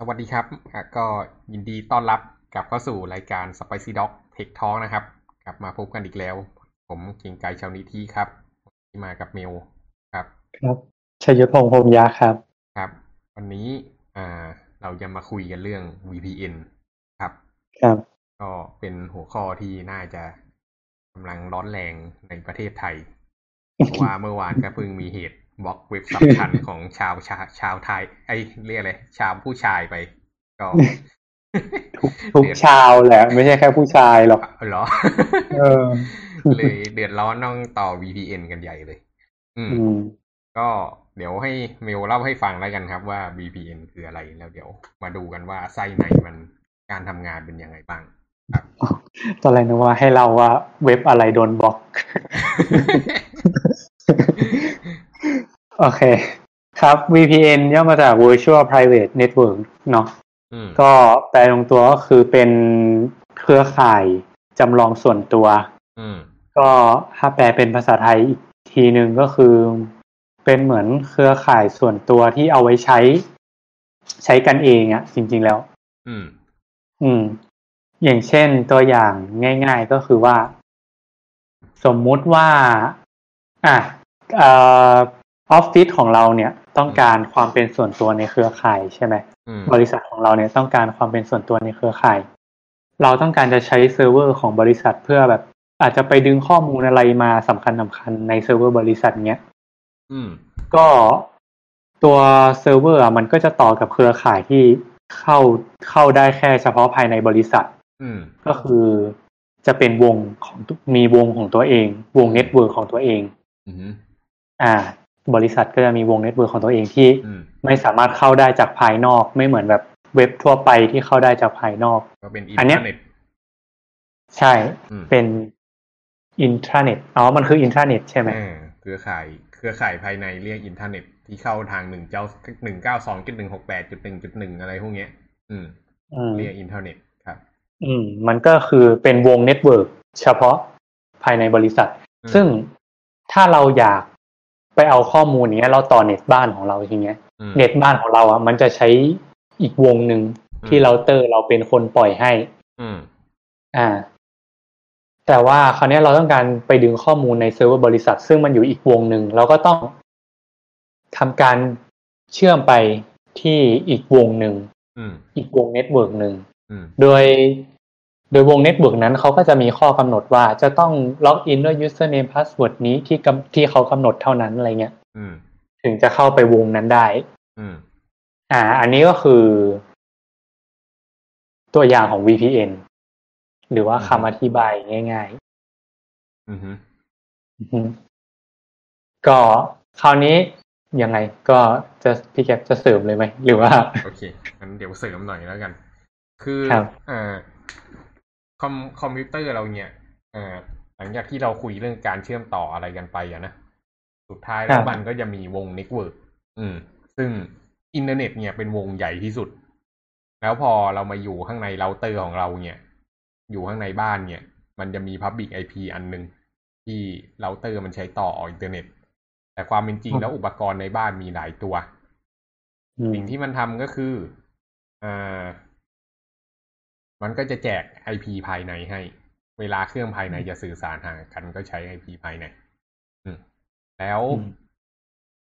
สวัสดีครับอะก็ยินดีต้อนรับกลับเข้าสู่รายการ Spicy Dog Tech Talk นะครับ กลับมาพบกันอีกแล้ว ผมเก่งไกรชาวนิธิครับที่มากับเมลครับ ครับชัยยุทธพงษ์พรหมยาครับ ครับ วันนี้อ่าเราจะมาคุยกันเรื่อง VPN ครับ ครับ ก็เป็นหัวข้อที่น่าจะกำลังร้อนแรงในประเทศไทยเพราะว่าเมื่อวานก็เพิ่งมีเหตุ บล็อกเว็บสำคัญของชาวชาชาวไทย ไอ้เรียกอะไรชาวผู้ชายไป ก็ ทุกชาวแหละไม่ใช่แค่ผู้ชายหรอกเหรอเออเลยเดือดร้อนต้องต่อ VPN กันใหญ่เลยอืมอืม ก็เดี๋ยวให้เมลเล่าให้ฟังแล้วกันครับว่า VPN คืออะไรแล้วเดี๋ยว มาดูกันว่าไส้ในมันการทำงานเป็นยังไงบ้างครับตอนแรกนึกว่าให้เราว่าเว็บอะไรโดนบล็อก โอเค ครับ VPN ย่อมาจาก Virtual Private Network เนาะอืมก็แปลตรงตัวก็คือเป็นเครือข่ายจำลองส่วนตัวอืมก็ถ้าแปลเป็นภาษาไทยอีกทีหนึ่งก็คือเป็นเหมือนเครือข่ายส่วนตัวที่เอาไว้ใช้ ใช้กันเองอะจริง ๆแล้ว อืม อืม อย่างเช่นตัวอย่างง่าย ๆก็คือว่า สมมุติว่า อะเอ่อออฟฟิศของเราเนี่ยต้องการความเป็นส่วนตัวในเครือข่ายใช่ไหมอืมบริษัทของเราเนี่ยต้องการความเป็นส่วนตัวในเครือข่าย เราต้องการจะใช้เซิร์ฟเวอร์ของบริษัทเพื่อแบบ อาจจะไปดึงข้อมูลอะไรมาสำคัญสำคัญในเซิร์ฟเวอร์บริษัทเนี้ยอืมก็ตัวเซิร์ฟเวอร์อะมันก็จะต่อกับเครือข่ายที่เข้าเข้าได้แค่เฉพาะภายในบริษัทอืมก็คือจะเป็นวงของมีวงของตัวเอง วง network ของตัวเอง อืมอ่า บริษัทก็จะมีวง network ของตัวเองที่อืมไม่สามารถเข้าได้จากภายนอกไม่เหมือนแบบเว็บทั่วไปที่เข้าได้จากภายนอกก็เป็นอินอันเทเนี้อยร์เน็ตใช่อืมเป็นอินทราเน็ตอ๋อมันคืออินทราเน็ตใช่ไหมอ่าเครือข่าย เครือข่ายภายในเรียกอินเทอร์เน็ตที่เข้าทางหนึ่งเจ้าหนึ่งเก้าสองจุดหนึ่งหกแปดจุดหนึ่งจุดหนึ่งอะไรพวกเนี้ย อืมอืมเรียกอินเทอร์เน็ตครับ อืม มันก็คือเป็นวง network เฉพาะภายในบริษัทอืมซึ่งถ้าเราอยาก ไปเอาข้อมูลเนี้ย เราต่อเน็ตบ้านของเราทีเนี้ยอืมเน็ตบ้านของเราอะมันจะใช้อีกวงหนึ่งอืมที่เราเตอร์เราเป็นคนปล่อยให้ อืม อ่า แต่ว่าคราวเนี้ยเราต้องการไปดึงข้อมูลในเซิร์ฟเวอร์บริษัท ซึ่งมันอยู่อีกวงหนึ่งเราก็ต้องทำการเชื่อมไปที่อีกวงหนึ่งอืมอีกวงเน็ตเวิร์กหนึ่งอืมโดย โดยวงเน็ตเวิร์กนั้นเขาก็จะมีข้อกำหนดว่าจะต้องล็อกอินด้วย username password นี้ที่กำที่เขากำหนดเท่านั้นอะไรเงี้ยอืมถึงจะเข้าไปวงนั้นได้อืมอ่า อันนี้ก็คือ ตัวอย่างของ VPN หรือว่าคำอธิบายง่ายอืมๆอือฮึก็คราวนี้ยังไง ก็จะพี่แกปจะเสริมเลยไหมหรือว่า โอเคงั้นเดี๋ยวเสริมหน่อยแล้วกัน คือครับอ่า คอมคอมพิวเตอร์เราเนี่ยอ่าหลังจากที่เราคุยเรื่องการเชื่อมต่ออะไรกันไปอะนะ สุดท้ายแล้วมันก็จะมีวงเน็ตเวิร์กอืม ซึ่งอินเทอร์เน็ตเนี่ยเป็นวงใหญ่ที่สุด แล้วพอเรามาอยู่ข้างในเราเตอร์ของเราเนี่ย อยู่ข้างในบ้านเนี่ย มันจะมี Public IP อันหนึ่งที่เราเตอร์มันใช้ต่ออินเทอร์เน็ต แต่ความเป็นจริงแล้วอุปกรณ์ในบ้านมีหลายตัวอืมสิ่งที่มันทำก็คืออ่า มันก็จะแจก IP ภายในให้ เวลาเครื่องภายในจะสื่อสารหากันก็ใช้ IP ภายในอืมแล้วอืม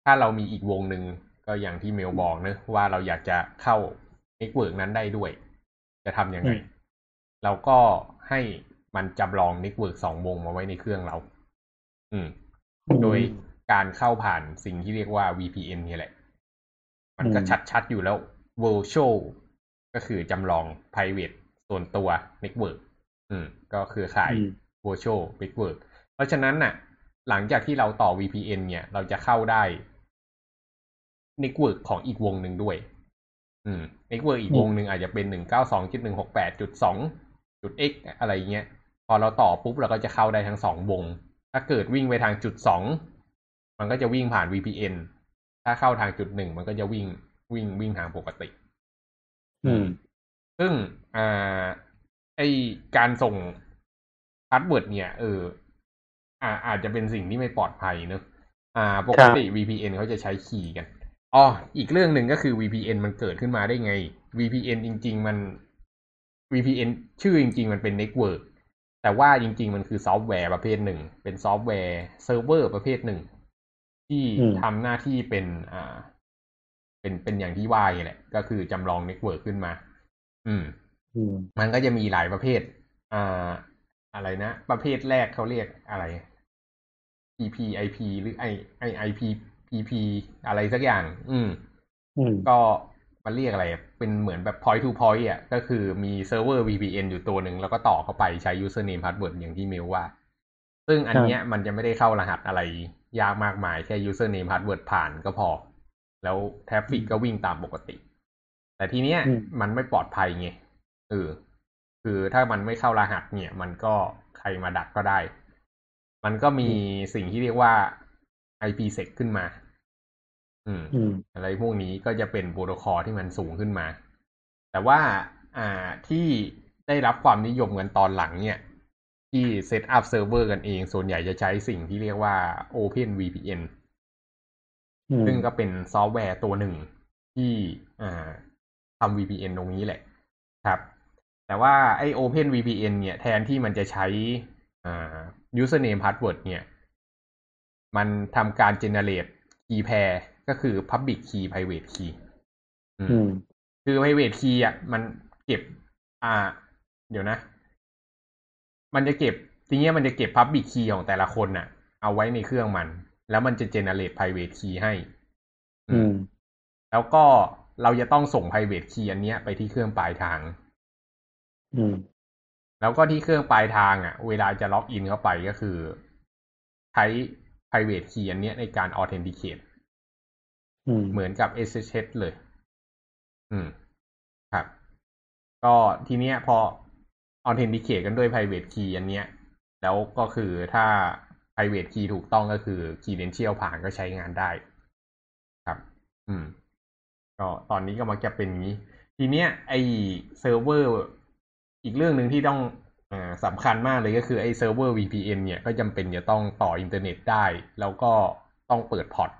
ถ้าเรามีอีกวงหนึ่งก็อย่างที่เมลบอกเนะว่าเราอยากจะเข้าเน็ตเวิร์กนั้นได้ด้วย จะทำยังไง เราก็ให้มันจำลองเน็ตเวิร์กสองวงมาไว้ในเครื่องเรา อืม โดยการเข้าผ่านสิ่งที่เรียกว่า VPN นี่แหละ มันก็อืมชัดๆอยู่แล้ว virtual ก็คือจำลอง private ส่วนตัว network อืม ก็คือข่ายอืม virtual network เพราะฉะนั้นน่ะ หลังจากที่เราต่อ VPN เนี่ย เราจะเข้าได้ network ของอีกวงหนึ่งด้วย อืม network อีกวงหนึ่งอาจจะเป็นหนึ่งเก้าสองจุดหนึ่งหกแปดจุดสองจุด x อะไรเงี้ย พอเราต่อปุ๊บเราก็จะเข้าได้ทั้งสองวง ถ้าเกิดวิ่งไปทางจุดสองมันก็จะวิ่งผ่าน VPN ถ้าเข้าทางจุดหนึ่งมันก็จะวิ่งวิ่งวิ่งทางปกติ อืม ซึ่งอ่าไอการส่งพาสเวิร์ดเนี่ยเอออ่าอาจจะเป็นสิ่งที่ไม่ปลอดภัยเนอะอ่า ปกติ VPN เขาจะใช้ key กันอ๋ออีกเรื่องหนึ่งก็คือ VPN มันเกิดขึ้นมาได้ไง VPN จริง ๆ มัน VPN ชื่อจริง ๆ มันเป็น Network แต่ว่าจริง ๆ มันคือซอฟต์แวร์ประเภทหนึ่ง เป็นซอฟต์แวร์เซิร์ฟเวอร์ประเภทหนึ่ง ที่ทำหน้าที่เป็นอ่า เป็นเป็นอย่างที่ว่าแหละ ก็คือจำลองเน็ตเวิร์กขึ้นมา อืม มันก็จะมีหลายประเภท อ่า อะไรนะ ประเภทแรกเขาเรียกอะไร PPTP หรือ I I IP PP อะไรสักอย่าง อืม ก็มันเรียกอะไร เป็นเหมือนแบบ point to point อะ ก็คือมีเซิร์ฟเวอร์ VPN อยู่ตัวหนึ่งแล้วก็ต่อเข้าไปใช้ username password อย่างที่เมลว่า ซึ่งอันเนี้ยมันจะไม่ได้เข้ารหัสอะไร ยากมากมาย แค่ username password ผ่านก็พอ แล้ว traffic ก็วิ่งตามปกติ แต่ทีเนี้ยมันไม่ปลอดภัยไงเออคือถ้ามันไม่เข้ารหัสเนี่ย มันก็ใครมาดักก็ได้ มันก็มีสิ่งที่เรียกว่า IPsec ขึ้นมา อืม อะไรพวกนี้ก็จะเป็นโปรโตคอลที่มันสูงขึ้นมา แต่ว่า อ่าที่ได้รับความนิยมกันตอนหลังเนี่ย ที่ setup เซิร์ฟเวอร์กันเอง ส่วนใหญ่จะใช้สิ่งที่เรียกว่า Open VPN ซึ่งก็เป็นซอฟต์แวร์ตัวหนึ่งที่อ่า ทำ VPN ตรงนี้แหละครับ แต่ว่าไอ้ Open VPN เนี่ยแทนที่มันจะใช้อ่า username password เนี่ย มันทำการ generate key pair ก็คือ public key private key อืมคือ private key อะมันเก็บ อ่า เดี๋ยวนะ มันจะเก็บทีนี้มันจะเก็บ public key ของแต่ละคนน่ะ เอาไว้ในเครื่องมัน แล้วมันจะ generate private key ให้ อืม แล้วก็ เราจะต้องส่ง private key อันเนี้ยไปที่เครื่องปลายทาง อืม แล้วก็ที่เครื่องปลายทางอะ เวลาจะล็อกอินเข้าไปก็คือ ใช้ private key อันเนี้ยในการ authenticate เหมือนกับ SSH เลย อืม ครับ ก็ทีเนี้ยพอ authenticate กันด้วย private key อันเนี้ย แล้วก็คือถ้า private key ถูกต้องก็คือ credential ผ่านก็ใช้งานได้ ครับ อืม ก็ตอนนี้ก็มักจะเป็นนี้ ทีเนี้ยไอเซิร์ฟเวอร์อีกเรื่องหนึ่งที่ต้องสำคัญมากเลยก็คือไอเซิร์ฟเวอร์ VPN เนี่ยก็จำเป็นจะต้องต่ออินเทอร์เน็ตได้ แล้วก็ต้องเปิด port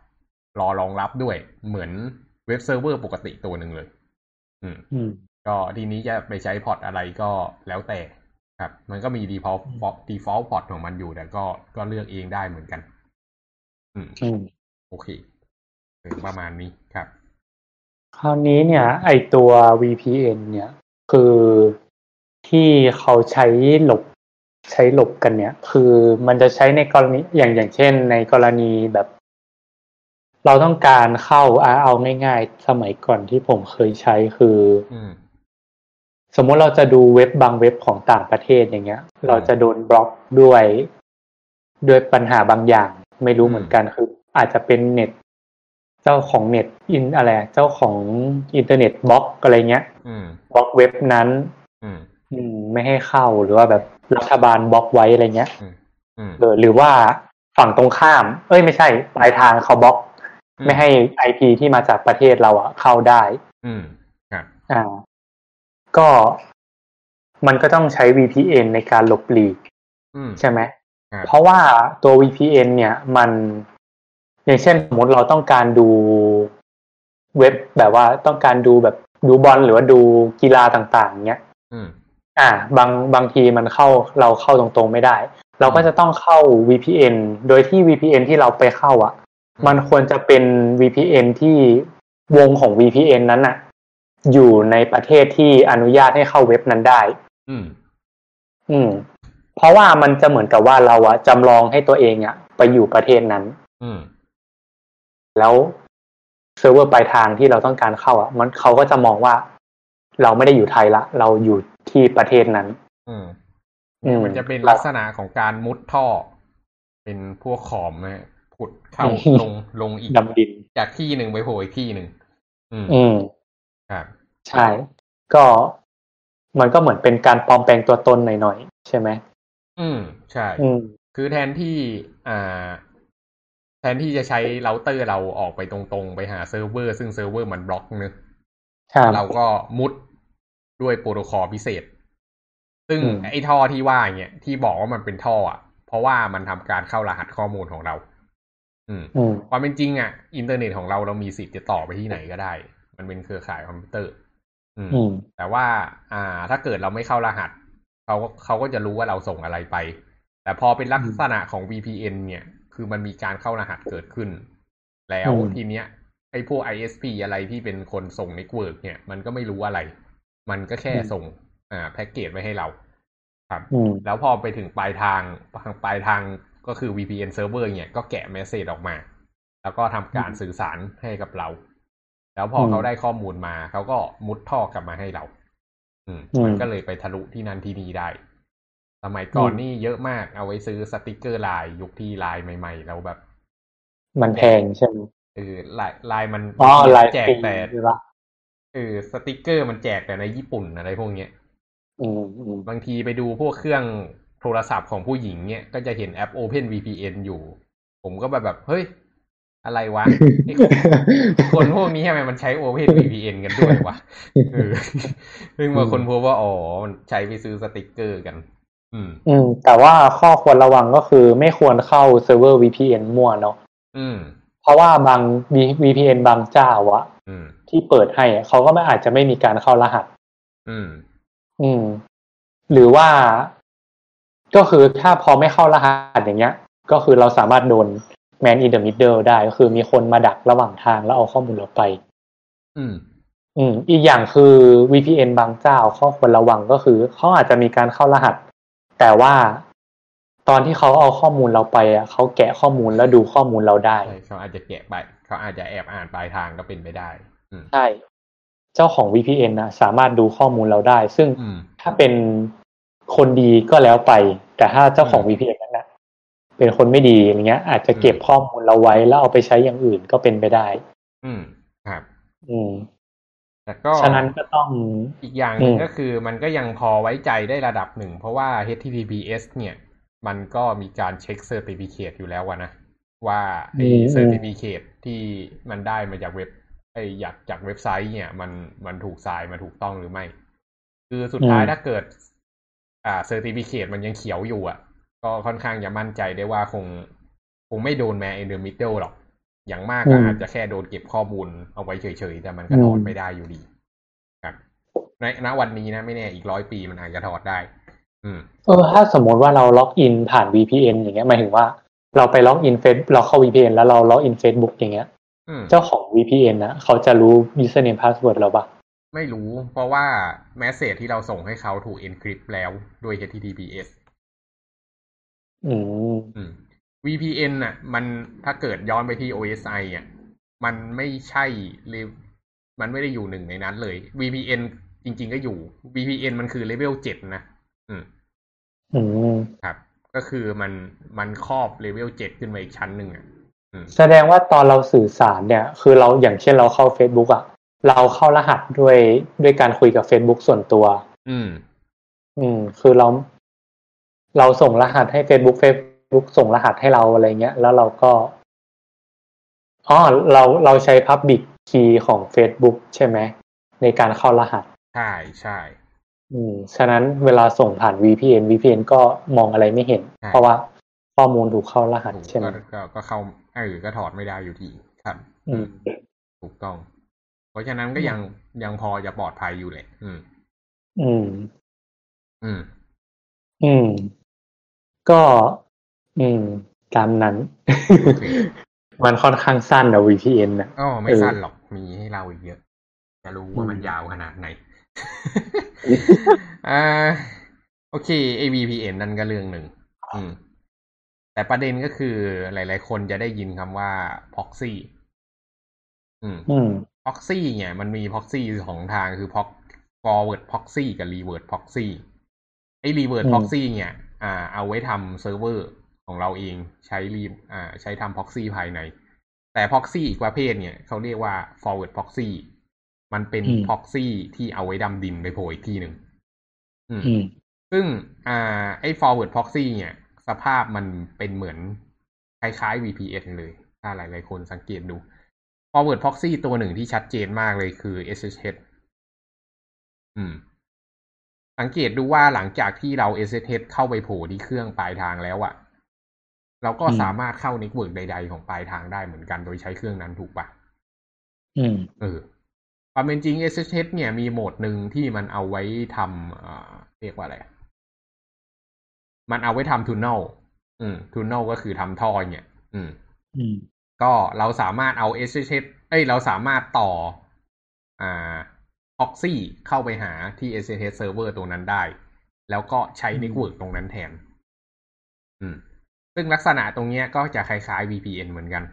รอรองรับด้วย เหมือนเว็บเซิร์ฟเวอร์ปกติตัวหนึ่งเลย อืมก็ทีนี้จะไปใช้ port อะไรก็แล้วแต่ครับ มันก็มี default default พอร์ตของมันอยู่แต่ก็ก็เลือกเองได้เหมือนกัน อืมอืมโอเคประมาณนี้ครับ คราวนี้เนี่ยไอตัว VPN เนี่ยคือที่เขาใช้หลบใช้หลบกันเนี่ย คือมันจะใช้ในกรณีอย่างอย่างเช่น ในกรณีแบบ เราต้องการเข้าเอาง่ายๆสมัยก่อนที่ผมเคยใช้คืออืมสมมติเราจะดูเว็บบางเว็บของต่างประเทศอย่างเงี้ย เราจะโดนบล็อกด้วย ด้วยปัญหาบางอย่าง ไม่รู้เหมือนกันคือ อาจจะเป็นเน็ต เจ้าของเน็ตอินอะไร เจ้าของอินเทอร์เน็ตบล็อกอะไรเงี้ยอืมบล็อกเว็บนั้นอืมอืมไม่ให้เข้าหรือว่าแบบรัฐบาลบล็อกไว้อะไรเงี้ยอืมอืมเออหรือว่าฝั่งตรงข้าม เอ้ยไม่ใช่ปลายทางเขาบล็อก ไม่ให้ไอพีที่มาจากประเทศเราอะเข้าได้ อืมครับอ่า ก็มันก็ต้องใช้ VPN ในการหลบหลีกอืมใช่ไหมครับเพราะว่าตัว VPN เนี่ยมัน อย่างเช่นสมมติเราต้องการดูเว็บแบบว่าต้องการดูแบบดูบอลหรือว่าดูกีฬาต่างๆเนี้ยอืมอ่า บางบางทีมันเข้าเราเข้าตรงๆไม่ได้ เราก็จะต้องเข้า VPN โดยที่ VPN ที่เราไปเข้าอะ มันควรจะเป็น VPN ที่วงของ VPN นั้นน่ะ อยู่ในประเทศที่อนุญาตให้เข้าเว็บนั้นได้ อืม อืม เพราะว่ามันจะเหมือนกับว่าเราอะจำลองให้ตัวเองอะไปอยู่ประเทศนั้น อืม แล้วเซิร์ฟเวอร์ปลายทางที่เราต้องการเข้าอะมันเขาก็จะมองว่า เราไม่ได้อยู่ไทยละ เราอยู่ที่ประเทศนั้น อืมอืมมันจะเป็นลักษณะของการมุดท่อ เป็นพวกขอมนะผุดเข้าอืมลงลงอีกดำดินจากที่หนึ่งไปโผล่อีกที่หนึ่งอืมอืมครับใช่ ก็มันก็เหมือนเป็นการปลอมแปลงตัวตนหน่อยๆใช่ไหมอืมใช่ อืมคือแทนที่อ่า แทนที่จะใช้เราเตอร์เราออกไปตรงๆ ไปหาเซิร์ฟเวอร์ ซึ่งเซิร์ฟเวอร์มันบล็อกเนอะครับเราก็มุดด้วยโปรโตคอลพิเศษ ซึ่งอืมไอ้ท่อที่ว่าเนี่ยที่บอกว่ามันเป็นท่ออะ เพราะว่ามันทำการเข้ารหัสข้อมูลของเราอืมอืมความเป็นจริงอะ อินเทอร์เน็ตของเราเรามีสิทธิ์จะต่อไปที่ไหนก็ได้ มันเป็นเครือข่ายคอมพิวเตอร์ อืมอืมแต่ว่า อ่า ถ้าเกิดเราไม่เข้ารหัสเขาก็เขาก็จะรู้ว่าเราส่งอะไรไป แต่พอเป็นลักษณะของ VPN เนี่ย คือมันมีการเข้ารหัสเกิดขึ้น แล้วอืมทีเนี้ยไอ้พวก ISP อะไรที่เป็นคนส่ง network เนี่ย มันก็ไม่รู้อะไร มันก็แค่ส่งอ่าแพ็กเกจไว้ให้เรา ครับอืมแล้วพอไปถึงปลายทางปลายทางก็คือ VPN server เนี่ยก็แกะ message ออกมา แล้วก็ทำการสื่อสารให้กับเรา แล้วพออืมเขาได้ข้อมูลมา เขาก็มุดท่อกลับมาให้เรา อืมอืมมันก็เลยไปทะลุที่นั่นที่นี่ได้ สมัยก่อนอืมนี่เยอะมากเอาไว้ซื้อสติกเกอร์ไลน์ยุคที่ไลน์ใหม่ ๆ แล้วแบบ มันแพงใช่ไหมเออไลน์ไลน์มันอ๋อไลน์แจกฟรีแต่ใช่ปะเออสติกเกอร์มันแจกแต่ในญี่ปุ่นอะไรพวกเนี้ยอืมอืมบางทีไปดูพวกเครื่องโทรศัพท์ของผู้หญิงเนี่ยก็จะเห็น app Open VPN อยู่ ผมก็แบบแบบเฮ้ย อะไรวะไอ้คนพวกนี้ทำไมมันใช้ Open VPN กันด้วยวะเออเพิ่งมาค้นพบว่า อ๋อ มันใช้ไปซื้อสติกเกอร์กัน อืมอืม แต่ว่าข้อควรระวังก็คือไม่ควรเข้าเซิร์ฟเวอร์ VPN มั่วเนาะอืม เพราะว่าบาง VPN บางเจ้าอะอืมที่เปิดให้อะเขาก็ไม่อาจจะไม่มีการเข้ารหัส อืม อืม หรือว่าก็คือถ้าพอไม่เข้ารหัสอย่างเงี้ย ก็คือเราสามารถโดน man in the middle ได้ก็คือมีคนมาดักระหว่างทางแล้วเอาข้อมูลเราไป อืม อืม อีกอย่างคือ VPN บางเจ้าข้อควรระวังก็คือเขาอาจจะมีการเข้ารหัส แต่ว่าตอนที่เขาเอาข้อมูลเราไปอะเขาแกะข้อมูลแล้วดูข้อมูลเราได้ใช่เขาอาจจะแกะไปเขาอาจจะแอบอ่านปลายทางก็เป็นไปได้อืมใช่เจ้าของ VPN นะสามารถดูข้อมูลเราได้ ซึ่งอืมถ้าเป็นคนดีก็แล้วไป แต่ถ้าเจ้าของอืม VPN นั้นนะเป็นคนไม่ดีอย่างเงี้ย อาจจะเก็บอืมข้อมูลเราไว้แล้วเอาไปใช้อย่างอื่นก็เป็นไปได้ อืมครับ อืม แต่ก็ฉะนั้นก็ต้องอีกอย่างหนึ่งอืมก็คือมันก็ยังพอไว้ใจได้ระดับหนึ่ง เพราะว่า HTTPS เนี่ย มันก็มีการ check certificate อยู่แล้วอะนะ ว่าไอ้ certificate ที่มันได้มาจากเว็บไอ้อยากจากเว็บไซต์เนี่ย มันมันถูกทรายมาถูกต้องหรือไม่ คือสุดท้ายอืมถ้าเกิด อ่า certificate มันยังเขียวอยู่อะ ก็ค่อนข้างจะมั่นใจได้ว่าคง คงไม่โดน man in the middle หรอก อย่างมากก็อาจจะแค่โดนเก็บข้อมูลเอาไว้เฉยๆ แต่มันก็ถอดไม่ได้อยู่ดีครับในณวันนี้นะไม่แน่อีกร้อยปีมันอาจจะถอดได้ อืมเออถ้าสมมติว่าเราล็อกอินผ่าน VPN อย่างเงี้ยหมายถึงว่า เราไป login เฟซเราเข้า VPN แล้วเราล็อกอิน Facebook อย่างเงี้ยอืมเจ้าของ VPN นะเขาจะรู้ username password เราปะไม่รู้ เพราะว่าแมสเซจที่เราส่งให้เขาถูก encrypt แล้วด้วย HTTPS อืมอืม VPN น่ะ มันถ้าเกิดย้อนไปที่ OSI อะมันไม่ใช่เลมันไม่ได้อยู่หนึ่งในนั้นเลย VPN จริง ๆ ก็อยู่ VPN มันคือเลเวลเจ็ดนะ อืมอืมครับ ก็คือมันมันครอบเลเวลเจ็ดขึ้นมาอีกชั้นหนึ่งอะอืมแสดงว่าตอนเราสื่อสารเนี่ย คือเราอย่างเช่นเราเข้า Facebook อะเราเข้ารหัสด้วยด้วยการคุยกับ Facebook ส่วนตัว อืม อืม คือเรา เราส่งรหัสให้ Facebook Facebook ส่งรหัสให้เราอะไรเงี้ย แล้วเราก็อ๋อเราเราใช้ Public Key ของ Facebook ใช่ไหม ในการเข้ารหัส ใช่ใช่อืมฉะนั้นเวลาส่งผ่าน VPN VPN ก็มองอะไรไม่เห็นใช่เพราะว่าข้อมูลถูกเข้ารหัสถูกใช่ไหมก็ก็ก็เข้าเออก็ถอดไม่ได้อยู่ดีครับ อืมถูกต้อง เพราะฉะนั้นก็ยังยังพอจะปลอดภัยอยู่แหละอืม อืม อืม อืม ก็ อืม ตามนั้นโอเคมันค่อนข้างสั้นนะ VPN นะอ๋อไม่เออสั้นหรอก มีให้เราอีกเยอะ จะรู้ว่ามันอืมยาวขนาดไหนอ่าโอเค อ่ะ VPN นั่นก็เรื่องหนึ่งอืม แต่ประเด็นก็คือหลาย ๆ คนจะได้ยินคำว่า proxy อืมอืม proxy เนี่ย มันมี proxy ของทางคือ prox forward proxy กับ reverse proxy ไอ้ reverse อืม proxy เนี่ย อ่า เอาไว้ทำเซิร์ฟเวอร์ ของเราเองใช้รีอ่าใช้ทำ proxy ภายใน แต่ proxy อีกประเภทเนี่ยเขาเรียกว่า forward proxy มันเป็นอืม proxy ที่เอาไว้ดำดินไปโผล่อีกที่หนึ่งอืมอืมซึ่งอ่าไอ้ forward proxy เนี่ย สภาพมันเป็นเหมือนคล้ายๆ VPN เลย ถ้าหลายๆคนสังเกตดู forward proxy ตัวหนึ่งที่ชัดเจนมากเลยคือ SSH อืม สังเกตดูว่าหลังจากที่เรา SSH เข้าไปโผล่ที่เครื่องปลายทางแล้วอะ เราก็สามารถเข้า network ใด ๆ ของปลายทางได้เหมือนกันโดยใช้เครื่องนั้นถูกปะอืมเออความเป็นจริง SSH เนี่ยมีโหมดหนึ่งที่มันเอาไว้ทำอ่าเรียกว่าอะไร มันเอาไว้ทำ tunnel อืม tunnel ก็คือทำท่อเนี่ย อืม อืม ก็เราสามารถเอา SSH เอ้ย เราสามารถต่อ อ่า proxy เข้าไปหาที่ SSH server ตรงนั้นได้ แล้วก็ใช้อืม network ตรงนั้นแทน อืม ซึ่งลักษณะตรงเนี้ยก็จะคล้ายๆ VPN เหมือนกัน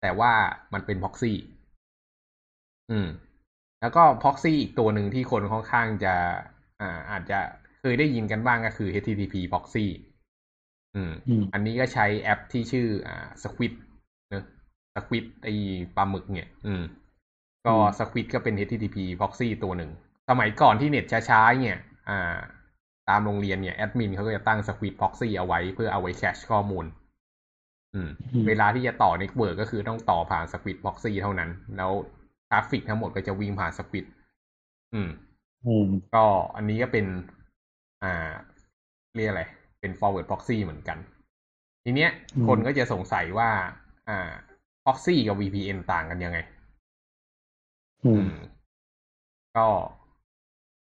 แต่ว่ามันเป็น proxy อืม แล้วก็ proxy อีกตัวหนึ่งที่คนค่อนข้างจะอ่าอาจจะเคยได้ยินกันบ้างก็คือ HTTP proxy อืมอืมอันนี้ก็ใช้แอปที่ชื่ออ่า Squid เนอะ Squid ไอปลาหมึกเนี่ย อืม ก็อืม Squid ก็เป็น HTTP proxy ตัวหนึ่ง สมัยก่อนที่เน็ตช้าๆเนี่ย อ่า ตามโรงเรียนเนี่ยแอดมินเขาก็จะตั้ง Squid proxy เอาไว้เพื่อเอาไว้ cache ข้อมูลอืมอืม เวลาที่จะต่อ network ก็คือต้องต่อผ่าน Squid proxy เท่านั้น แล้ว traffic ทั้งหมดก็จะวิ่งผ่าน Squid อืม อืม ก็อันนี้ก็เป็น อ่า เรียกอะไร เป็น forward proxy เหมือนกัน ทีเนี้ยอืมคนก็จะสงสัยว่า อ่า proxy กับ VPN ต่างกันยังไง อืม ก็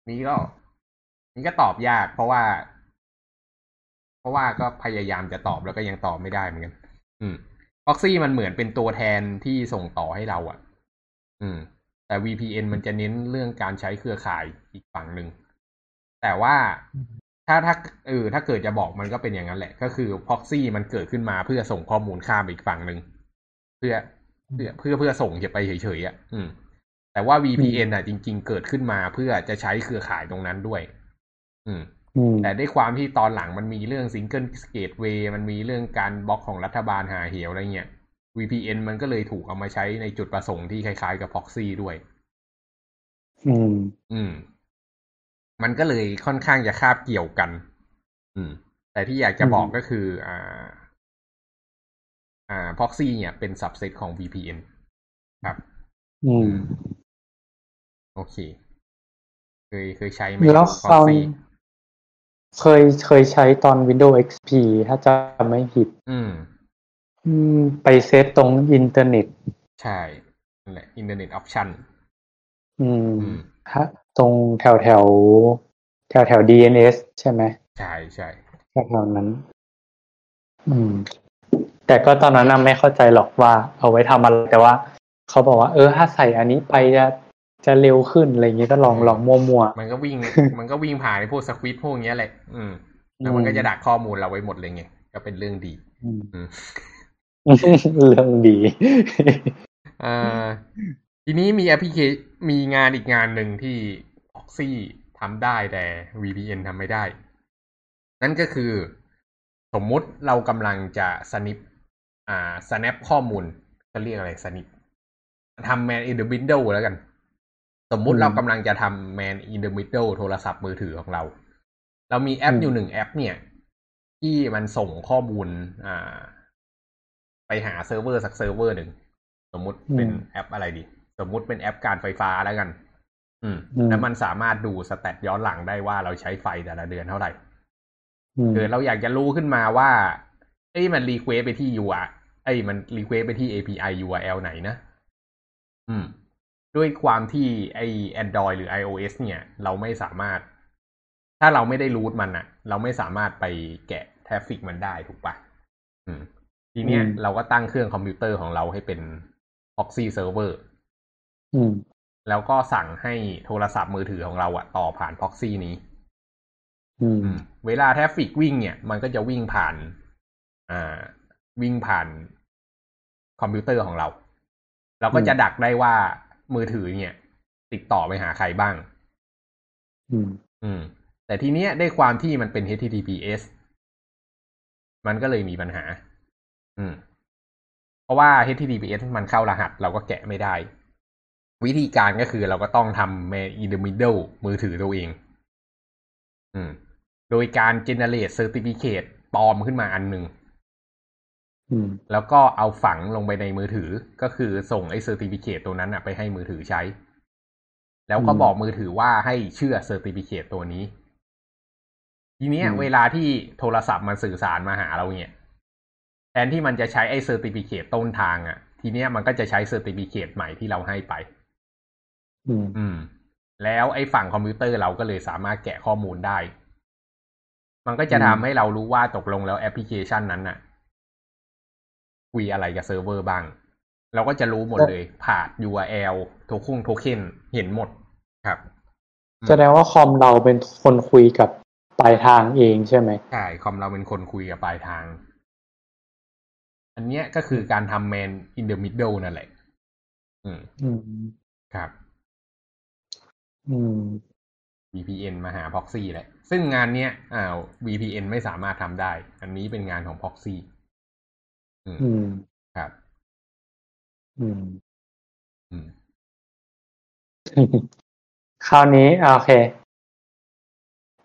นี่ก็ นี่ก็ตอบยาก เพราะว่า เพราะว่าก็พยายามจะตอบแล้วก็ยังตอบไม่ได้เหมือนกัน อืม proxy มันเหมือนเป็นตัวแทนที่ส่งต่อให้เราอะ่ะ อืม แต่ VPN มันจะเน้นเรื่องการใช้เครือข่ายอีกฝั่งหนึ่ง แต่ว่าถ้าถ้าเออถ้าเกิดจะบอกมันก็เป็นอย่างนั้นแหละ ก็คือ proxy มันเกิดขึ้นมาเพื่อส่งข้อมูลข้ามไปอีกฝั่งหนึ่งเพื่อเพื่อเพื่อเพื่อส่งจะไปเฉยๆอะ อืม แต่ว่า VPN อะ จริง ๆ เกิดขึ้นมาเพื่อจะใช้เครือข่ายตรงนั้นด้วย อืมอืมแต่ด้วยความที่ตอนหลังมันมีเรื่อง Single Gateway มันมีเรื่องการบล็อกของรัฐบาลหาเหวอะไรเงี้ย VPN มันก็เลยถูกเอามาใช้ในจุดประสงค์ที่คล้ายๆกับ Proxy ด้วย อืม อืม มันก็เลยค่อนข้างจะคาบเกี่ยวกัน อืม แต่ที่อยากจะบอกอืมก็คือ อ่า อ่า Proxy เนี่ยเป็น subset ของ VPN ครับ อืม โอเค เคยเคยใช้ไหมแล้วตอน Proxy เคยเคยใช้ตอน Windows XP ถ้าจำไม่ผิด อืม อืม ไปเซตตรงอินเทอร์เน็ต ใช่นั่นแหละ Internet Option อืมอืมฮะตรงแถวแถวแถวแถว DNS ใช่ไหม ใช่ใช่แถวแถวนั้น อืม แต่ก็ตอนนั้นน่ะไม่เข้าใจหรอกว่าเอาไว้ทำอะไรแต่ว่า เขาบอกว่า เออ ถ้าใส่อันนี้ไปจะ จะเร็วขึ้นอะไรอย่างงี้ก็ลองลองมั่วมันก็วิ่ง มันก็วิ่งผ่านไอ้พวกสควิตพวกเนี้ยแหละอืมๆแล้วมันก็จะดักข้อมูลเราไว้หมดเลยไงก็เป็นเรื่องดีอืมอืมเรื่องดีอ่าทีนี้มีแอปพลิเคมีงานอีกงานหนึ่งที่ Proxy ทำได้แต่ VPN ทำไม่ได้ นั่นก็คือ สมมุติเรากำลังจะสนิปอ่า snap ข้อมูลจะเรียกอะไรสนิปทำ man in the middle แล้วกัน สมมุติอืมเรากำลังจะทำ man in the middle โทรศัพท์มือถือของเรา เรามีแอปอืมอยู่หนึ่งแอป เนี่ย ที่มันส่งข้อมูลอ่า ไปหาเซิร์ฟเวอร์สักเซิร์ฟเวอร์หนึ่ง สมมุติเป็นแอปอะไรดี สมมุติเป็นแอปการไฟฟ้าแล้วกัน อืมอืมแล้วมันสามารถดู stat ย้อนหลังได้ว่าเราใช้ไฟแต่ละเดือนเท่าไหร่อืมเกิดเราอยากจะรู้ขึ้นมาว่าเอ้ยมันรีเควสไปที่ URL เอ้ยมันรีเควสไปที่ API URL ไหนนะ อืม ด้วยความที่ไอ้ Android หรือ iOS เนี่ย เราไม่สามารถ ถ้าเราไม่ได้ root มันอะเราไม่สามารถไปแกะ traffic มันได้ถูกปะอืมทีเนี้ยอืมเราก็ตั้งเครื่องคอมพิวเตอร์ของเราให้เป็น proxy server อืมแล้วก็สั่งให้โทรศัพท์มือถือของเราอะต่อผ่าน proxy นี้อืมอืมเวลา traffic วิ่งเนี่ย มันก็จะวิ่งผ่าน อ่า วิ่งผ่านคอมพิวเตอร์ของเรา เราก็จะดักได้ว่า มือถือเนี่ย ติดต่อไปหาใครบ้าง อืม อืม แต่ทีเนี้ยด้วยความที่มันเป็น HTTPS มันก็เลยมีปัญหา อืม เพราะว่า HTTPS มันเข้ารหัสเราก็แกะไม่ได้ วิธีการก็คือเราก็ต้องทำ man in the middle มือถือตัวเอง อืม โดยการ generate certificate ปลอมขึ้นมาอันหนึ่งอืม แล้วก็เอาฝังลงไปในมือถือ ก็คือส่งไอ้ certificate ตัวนั้นอะไปให้มือถือใช้ แล้วก็อืมบอกมือถือว่าให้เชื่อ certificate ตัวนี้ ทีเนี้ยอืมเวลาที่โทรศัพท์มันสื่อสารมาหาเราเนี่ยแทนที่มันจะใช้ไอ้ certificate ต้นทางอะทีเนี้ยมันก็จะใช้ certificate ใหม่ที่เราให้ไปอืมอืม แล้วไอ้ฝั่งคอมพิวเตอร์เราก็เลยสามารถแกะข้อมูลได้ มันก็จะทำให้เรารู้ว่าตกลงแล้วแอปพลิเคชันนั้นน่ะ คุยอะไรกับเซิร์ฟเวอร์บ้าง เราก็จะรู้หมดเลยผ่าน URL โทคุงโทเค็นเห็นหมดครับ แสดงว่าคอมเราเป็นคนคุยกับปลายทางเองใช่ไหมใช่คอมเราเป็นคนคุยกับปลายทาง อันเนี้ยก็คือการทำ man in the middle นั่นแหละอืมอืมครับ อืม VPN มาหา proxy แหละ ซึ่งงานเนี้ยอ้าว VPN ไม่สามารถทำได้ อันนี้เป็นงานของ proxy อืม อืม ครับ อืม อืม คราวนี้อ่าโอเค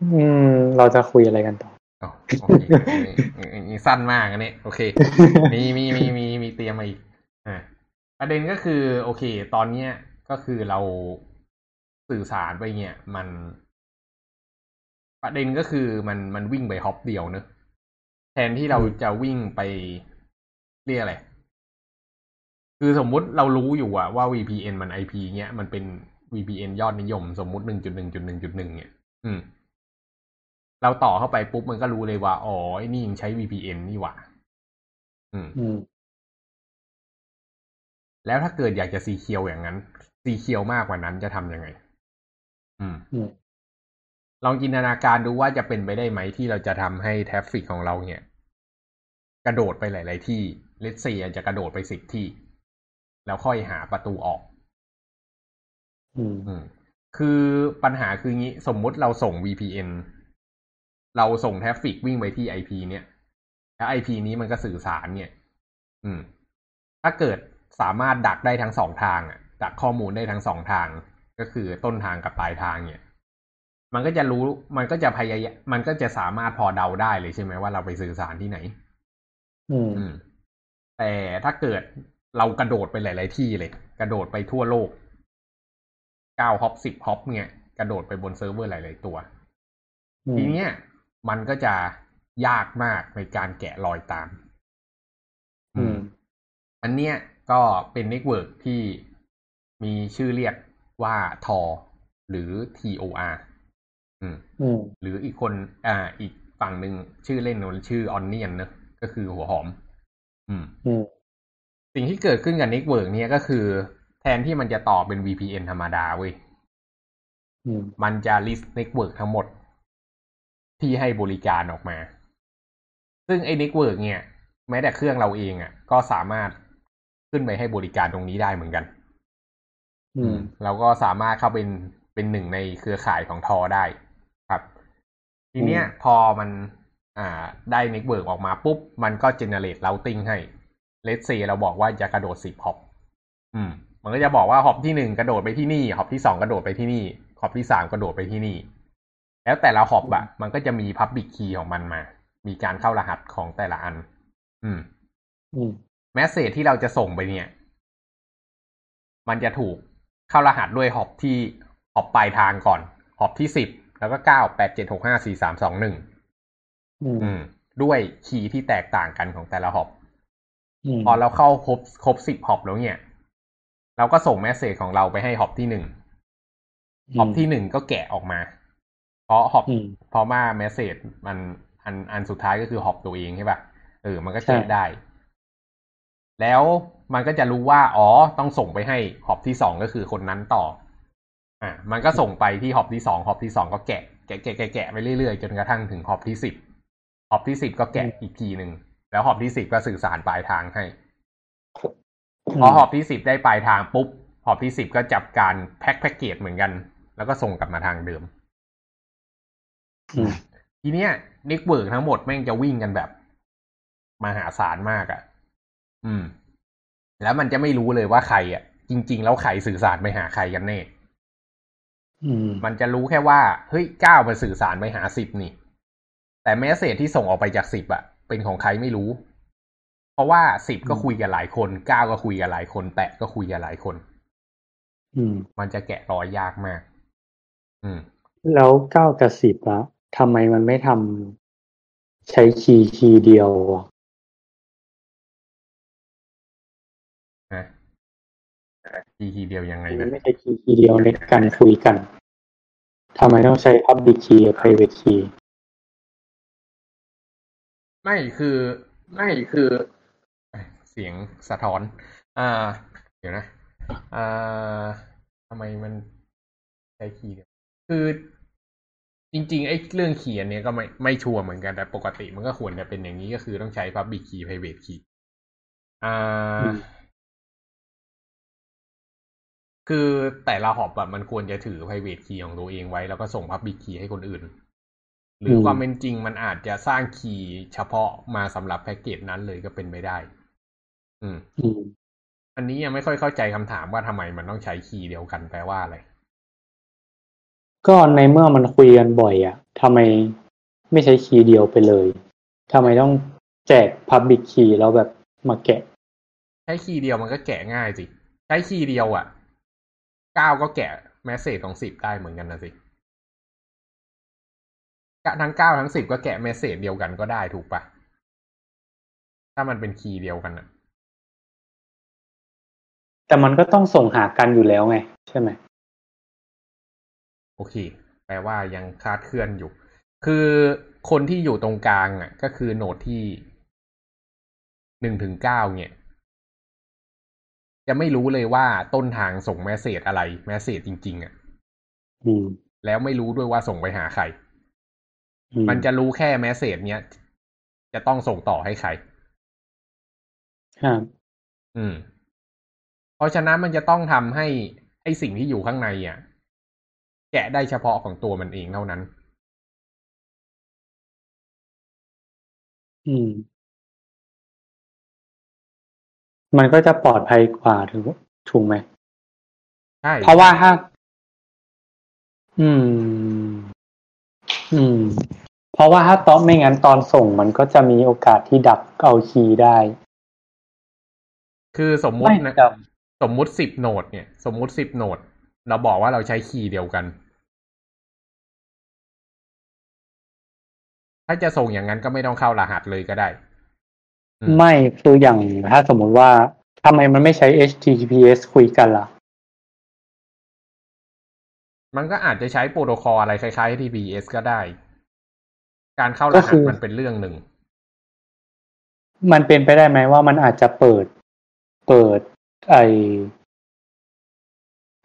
อืม เราจะคุยอะไรกันต่อ อ๋อโอเคเออเออเออสั้นมากอันนี้ โอเค มีมีมีมีมีเตรียมมาอีกอ่าประเด็นก็คือ โอเค ตอนเนี้ยก็คือเราสื่อสารไปเนี่ย มันประเด็นก็คือมันมันวิ่งไปฮอปเดียวเนอะแทนที่เราจะวิ่งไป เรียกอะไร คือสมมุติเรารู้อยู่อะว่า VPN มัน IP เนี้ยมันเป็น VPN ยอดนิยม สมมุติหนึ่งจุดหนึ่งจุดหนึ่งจุดหนึ่งเนี่ยอืม เราต่อเข้าไปปุ๊บมันก็รู้เลยว่า อ๋อไอ้นี่ยังใช้ VPN นี่หว่า อืมอืมแล้วถ้าเกิดอยากจะ secure อย่างนั้น secure มากกว่านั้นจะทำยังไง อืมอืมลองจินตนาการดูว่าจะเป็นไปได้ไหมที่เราจะทำให้ trafficของเราเนี่ย กระโดดไปหลาย ๆ ที่ let's say อาจจะกระโดดไปสิบที่ แล้วค่อยหาประตูออกอืมอืมคือปัญหาคืองี้สมมุติเราส่ง VPN เราส่งแทฟฟิกวิ่งไปที่ IP เนี่ย แล้ว IP นี้มันก็สื่อสารเนี่ย อืม ถ้าเกิดสามารถดักได้ทั้งสองทางอะ ดักข้อมูลได้ทั้งสองทาง ก็คือต้นทางกับปลายทางเนี่ย มันก็จะรู้ มันก็จะพยายามมันก็จะสามารถพอเดาได้เลยใช่ไหมว่าเราไปสื่อสารที่ไหน อืมอืม แต่ถ้าเกิดเรากระโดดไปหลาย ๆ ที่เลย กระโดดไปทั่วโลกเก้า hop สิบ hop เนี่ยกระโดดไปบนเซิร์ฟเวอร์หลาย ๆ ตัวอืมทีเนี้ยมันก็จะยากมากในการแกะรอยตาม อืม อันเนี้ยก็เป็น network ที่มีชื่อเรียกว่า Tor หรือ TOR อืมอืมหรืออีกคน อ่า อีกฝั่งหนึ่งชื่อเล่นมันชื่อ Onion เนอะก็คือหัวหอม อืมอืมสิ่งที่เกิดขึ้นกับ network เนี้ยก็คือ แทนที่มันจะต่อเป็น VPN ธรรมดาเว้ยอืมมันจะ list network ทั้งหมด ที่ให้บริการออกมา ซึ่งไอ้ network เนี่ย แม้แต่เครื่องเราเองอะ ก็สามารถขึ้นไปให้บริการตรงนี้ได้เหมือนกัน อืมเราก็สามารถเข้าเป็นเป็นหนึ่งในเครือข่ายของ Tor ได้ครับ ทีเนี้ยอืมพอมัน อ่าได้ network ออกมาปุ๊บ มันก็ generate routing ให้ let's say เราบอกว่าจะกระโดดสิบ hop อืม มันก็จะบอกว่า hop ที่หนึ่งกระโดดไปที่นี่ hop ที่สองกระโดดไปที่นี่ hop ที่สามกระโดดไปที่นี่ แล้วแต่ละ hop อะมันก็จะมี public key ของมันมา มีการเข้ารหัสของแต่ละอันอืมอืม message ที่เราจะส่งไปเนี่ย มันจะถูกเข้ารหัสด้วย hop ที่ hop ปลายทางก่อนhop ที่สิบแล้วก็เก้าแปดเจ็ดหกห้าสี่สามสองหนึ่ง อืมอืม ด้วย key ที่แตกต่างกันของแต่ละ hop อืมพอเราเข้าครบครบสิบ hop แล้วเนี่ย เราก็ส่ง message ของเราไปให้ hop ที่หนึ่ง hop ที่หนึ่งก็แกะออกมา เพราะ hop อืมเพราะว่า message มันอันอันสุดท้ายก็คือ hop ตัวเองใช่ป่ะเออมันก็ใช่แกะได้ แล้วมันก็จะรู้ว่า อ๋อ ต้องส่งไปให้ hop ที่สองก็คือคนนั้นต่อ อะมันก็ส่งไปที่ hop ที่สอง hop ที่สองก็แกะแกะแกะแกะแกะไปเรื่อยๆ จนกระทั่งถึง hop ที่สิบ hop ที่สิบก็แกะอีกทีหนึ่งแล้ว hop ที่สิบก็สื่อสารปลายทางให้พอ hop ที่สิบได้ปลายทางปุ๊บ hop ที่สิบก็จับการ pack package เหมือนกัน แล้วก็ส่งกลับมาทางเดิมอืมทีเนี้ย network ทั้งหมดแม่งจะวิ่งกันแบบมหาศาลมากอะ่ะ อืม แล้วมันจะไม่รู้เลยว่าใครอะ่ะ จริง ๆ แล้วใครสื่อสารไปหาใครกันแน่อืมมันจะรู้แค่ว่า เฮ้ยเก้ามันสื่อสารไปหาสิบนี่ แต่เมสเซจที่ส่งออกไปจากสิบอะเป็นของใครไม่รู้ เพราะว่าสิบก็คุยกับหลายคนเก้าก็คุยกับหลายคนแปะก็คุยกับหลายคน อืม มันจะแกะรอยยากมาก อืม แล้วเก้ากับสิบอะทำไมมันไม่ทำใช้ key key เดียวอะ key key เดียวยังไงนะไม่ใช่ key key เดียวในการคุยกันทำไมต้องใช้ public key กับ private key ไม่คือ ไม่คือเอ้ยเสียงสะท้อน อ่า เดี๋ยวนะ อ่าทำไมมันใช้คีย์เดียวคือจริงๆไอ้เรื่องเขียนเนี้ยก็ไม่ไม่ชัวร์เหมือนกันแต่ปกติมันก็ควรจะเป็นอย่างนี้ก็คือต้องใช้ Public Key Private Key อ่าอืมคือแต่ละหอบแบบมันควรจะถือ private key ของตัวเองไว้ แล้วก็ส่ง public key ให้คนอื่น หรือความเป็นจริงมันอาจจะสร้างคีย์เฉพาะมาสำหรับแพ็กเกจนั้นเลยก็เป็นไม่ได้อืมอืม อันนี้ยังไม่ค่อยเข้าใจคำถามว่าทำไมมันต้องใช้ key เดียวกันแปลว่าอะไร ก็ในเมื่อมันคุยกันบ่อยอะทำไมไม่ใช้ key เดียวไปเลยทำไมต้องแจก public key แล้วแบบมาแกะ ใช้ key เดียวมันก็แกะง่ายสิ ใช้ key เดียวอะเก้าก็แกะ message ของสิบได้เหมือนกันนะสิกะ ทั้งเก้าทั้งสิบก็แกะ message เดียวกันก็ได้ถูกปะถ้ามันเป็นคีย์เดียวกันอะแต่มันก็ต้องส่งหากันอยู่แล้วไง ใช่ไหมโอเค แปลว่ายังคลาดเคลื่อนอยู่ คือคนที่อยู่ตรงกลางอะ ก็คือโหนดที่หนึ่งถึงเก้าเนี่ย จะไม่รู้เลยว่าต้นทางส่งแมสเซจอะไรแมสเซจจริง ๆ อะอืมแล้วไม่รู้ด้วยว่าส่งไปหาใครอื มันจะรู้แค่แมสเซจเนี้ย จะต้องส่งต่อให้ใครครับอืม เพราะฉะนั้นมันจะต้องทำให้ไอ้สิ่งที่อยู่ข้างในอะ แกะได้เฉพาะของตัวมันเองเท่านั้น อืม มันก็จะปลอดภัยกว่าถูกถูกไหมใช่เพราะว่าถ้า อืม อืม เพราะว่าถ้าตอนไม่งั้นตอนส่งมันก็จะมีโอกาสที่ดักเอาคีย์ได้ คือสมมุไม่ตินะจสมมุติสิบโหนดเนี่ย สมมุติสิบโหนดเราบอกว่าเราใช้คีย์เดียวกัน ถ้าจะส่งอย่างนั้นก็ไม่ต้องเข้ารหัสเลยก็ได้อืมำไม่คืออย่างถ้าสมมุติว่าทำไมมันไม่ใช้ HTTPS คุยกันล่ะ มันก็อาจจะใช้โปรโตคอลอะไรคล้ายๆ TPS ก็ได้ การเข้ารก็หัคืสอมันเป็นเรื่องหนึ่ง มันเป็นไปได้ไหมว่ามันอาจจะเปิด เปิดไอ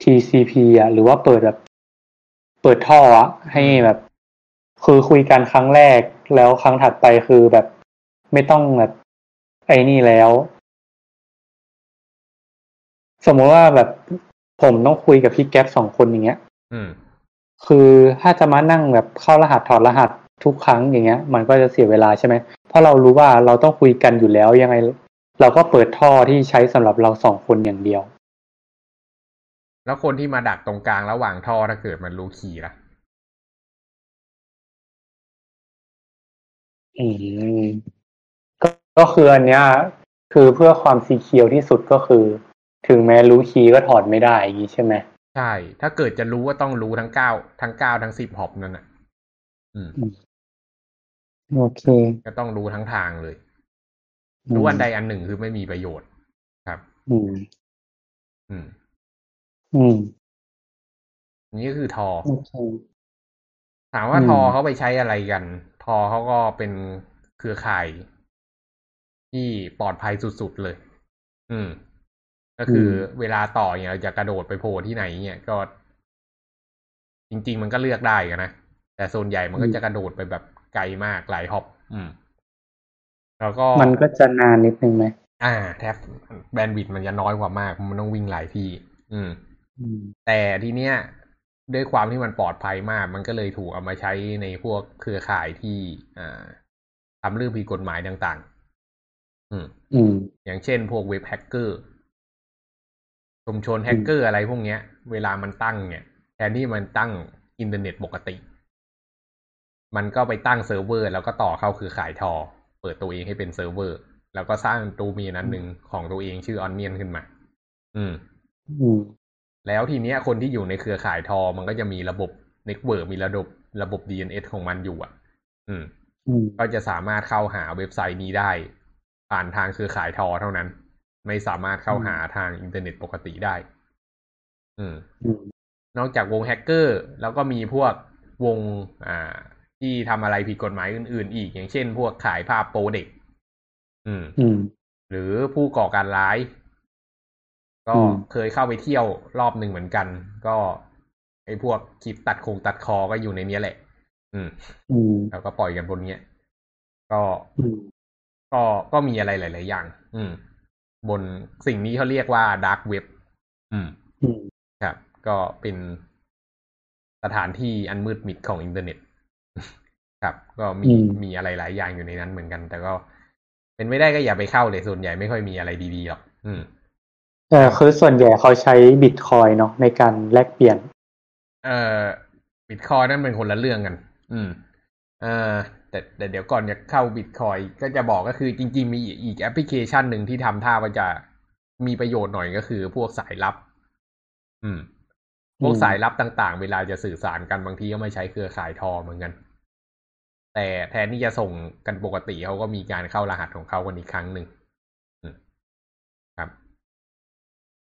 TCP อะ หรือว่าเปิดแบบ เปิดท่ออะให้แบบ คือคุยกันครั้งแรกแล้วครั้งถัดไปคือแบบ ไม่ต้องแบบไอ้นี่แล้ว สมมติว่าแบบผมต้องคุยกับพี่แก๊ปสองคนอย่างเงี้ยอืม คือถ้าจะมานั่งแบบเข้ารหัสถอดรหัสทุกครั้งอย่างเงี้ย มันก็จะเสียเวลาใช่ไหมเพราะเรารู้ว่าเราต้องคุยกันอยู่แล้วยังไง เราก็เปิดท่อที่ใช้สำหรับเราสองคนอย่างเดียว แล้วคนที่มาดักตรงกลางระหว่างท่อถ้าเกิดมันรู้คีย์ล่ะอืมก็ก็คืออันเนี้ย คือเพื่อความซีเคียวที่สุดก็คือ ถึงแม้รู้คีย์ก็ถอดไม่ได้อย่างงี้ใช่ไหม ใช่ ถ้าเกิดจะรู้ว่าต้องรู้ทั้งเก้าทั้งเก้าทั้งสิบหอบนั่นน่ะ อืม โอเค ก็ต้องรู้ทั้งทางเลย รู้อันใดอันหนึ่งคือไม่มีประโยชน์ ครับ อืม อืม อืมอันนี้ก็คือทอโอเคถามว่าอืมทอเขาไปใช้อะไรกัน ทอเขาก็เป็นเครือข่ายที่ปลอดภัยสุดๆเลย อืม ก็คือเวลาต่อเนี่ยเราจะกระโดดไปโผล่ที่ไหนเนี่ยก็ จริง ๆ มันก็เลือกได้กันนะแต่ส่วนใหญ่มันก็จะกระโดดไปแบบไกลมากหลายฮอปอืม แล้วก็มันก็จะนานนิดนึงไหมอ่า แทบแบนด์วิดต์มันจะน้อยกว่ามาก มันต้องวิ่งหลายที่อืมอืมแต่ทีเนี้ยด้วยความที่มันปลอดภัยมาก มันก็เลยถูกเอามาใช้ในพวกเครือข่ายที่อ่าทำเรื่องผิดกฎหมายต่าง ๆ อืม อืม อย่างเช่นพวกเว็บแฮกเกอร์ ชุมชนแฮกเกอร์อะไรพวกเนี้ย เวลามันตั้งเนี่ยแทนที่มันตั้งอินเทอร์เน็ตปกติ มันก็ไปตั้งเซิร์ฟเวอร์ แล้วก็ต่อเข้าเครือข่าย Tor เปิดตัวเองให้เป็นเซิร์ฟเวอร์ แล้วก็สร้างโดเมนอันหนึ่งของตัวเองชื่อ Onion ขึ้นมาอืมอืมแล้วทีเนี้ยคนที่อยู่ในเครือข่าย Tor มันก็จะมีระบบ network มีระบบระบบ DNS ของมันอยู่อะ อืมอืมก็จะสามารถเข้าหาเว็บไซต์นี้ได้ ผ่านทางเครือข่าย Tor เท่านั้น ไม่สามารถเข้าหาทางอินเทอร์เน็ตปกติได้อืมอืม นอกจากวงแฮกเกอร์ แล้วก็มีพวกวงอ่า ที่ทำอะไรผิดกฎหมายอื่น ๆ อีก อย่างเช่น พวกขายภาพโปเด็ก อืมอืมหรือผู้ก่อการร้าย ก็อืมเคยเข้าไปเที่ยวรอบหนึ่งเหมือนกัน ก็ไอ้พวกคลิปตัดคงตัดคอก็อยู่ในเนี้ยแหละอืมอืม แล้วก็ปล่อยกันบนเนี้ย ก็อืมก็ ก็มีอะไรหลาย ๆ อย่าง อืม บนสิ่งนี้เขาเรียกว่า dark web อืมอืมครับ ก็เป็นสถานที่อันมืดมิดของอินเทอร์เน็ต ครับ ก็มีอืมมีอะไรหลายอย่างอยู่ในนั้นเหมือนกัน แต่ก็เป็นไม่ได้ก็อย่าไปเข้าเลยส่วนใหญ่ไม่ค่อยมีอะไรดีๆหรอก อืมเออคือส่วนใหญ่เขาใช้บิตคอยน์เนาะในการแลกเปลี่ยน เอ่อบิตคอยน์นั่นเป็นคนละเรื่องกัน อืม เอ่อ แต่แต่เดี๋ยวก่อนจะเข้าบิตคอยก็จะบอกก็คือจริง ๆ มีอีกแอปพลิเคชันหนึ่งที่ทำท่าว่าจะมีประโยชน์หน่อยก็คือพวกสายลับ อืม พวกอืมสายลับต่างๆ เวลาจะสื่อสารกันบางทีก็ไม่ใช้เครือข่ายทอเหมือนกัน แต่แทนที่จะส่งกันปกติเขาก็มีการเข้ารหัสของเขากันอีกครั้งหนึ่งอืมครับ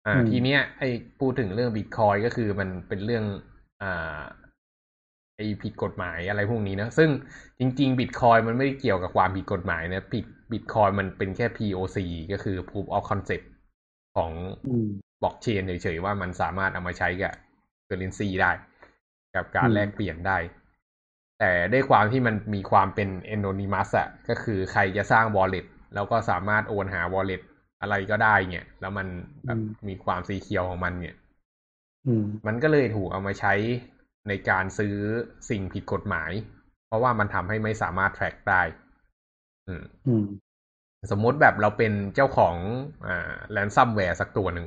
อ่าอืมทีเนี้ยไอ้พูดถึงเรื่องบิตคอยก็คือมันเป็นเรื่อง อ่าไอ้ ผิดกฎหมายอะไรพวกนี้นะ ซึ่งจริงๆบิตคอยน์มันไม่ได้เกี่ยวกับความผิดกฎหมายนะผิดบิตคอยน์มันเป็นแค่ POC ก็คือ Proof of Concept ของอืมบล็อกเชนเฉยๆว่ามันสามารถเอามาใช้กับ currency ได้ กับการอืมแลกเปลี่ยนได้ แต่ด้วยความที่มันมีความเป็น anonymous อะก็คือใครจะสร้าง wallet แล้วก็สามารถโอนหา wallet อะไรก็ได้เนี่ย แล้วมันแบบมีความ secure ของมันเนี่ยอืมมันก็เลยถูกเอามาใช้ ในการซื้อสิ่งผิดกฎหมาย เพราะว่ามันทำให้ไม่สามารถ track ได้อืมอืมสมมติแบบเราเป็นเจ้าของอ่า ransomware สักตัวหนึ่ง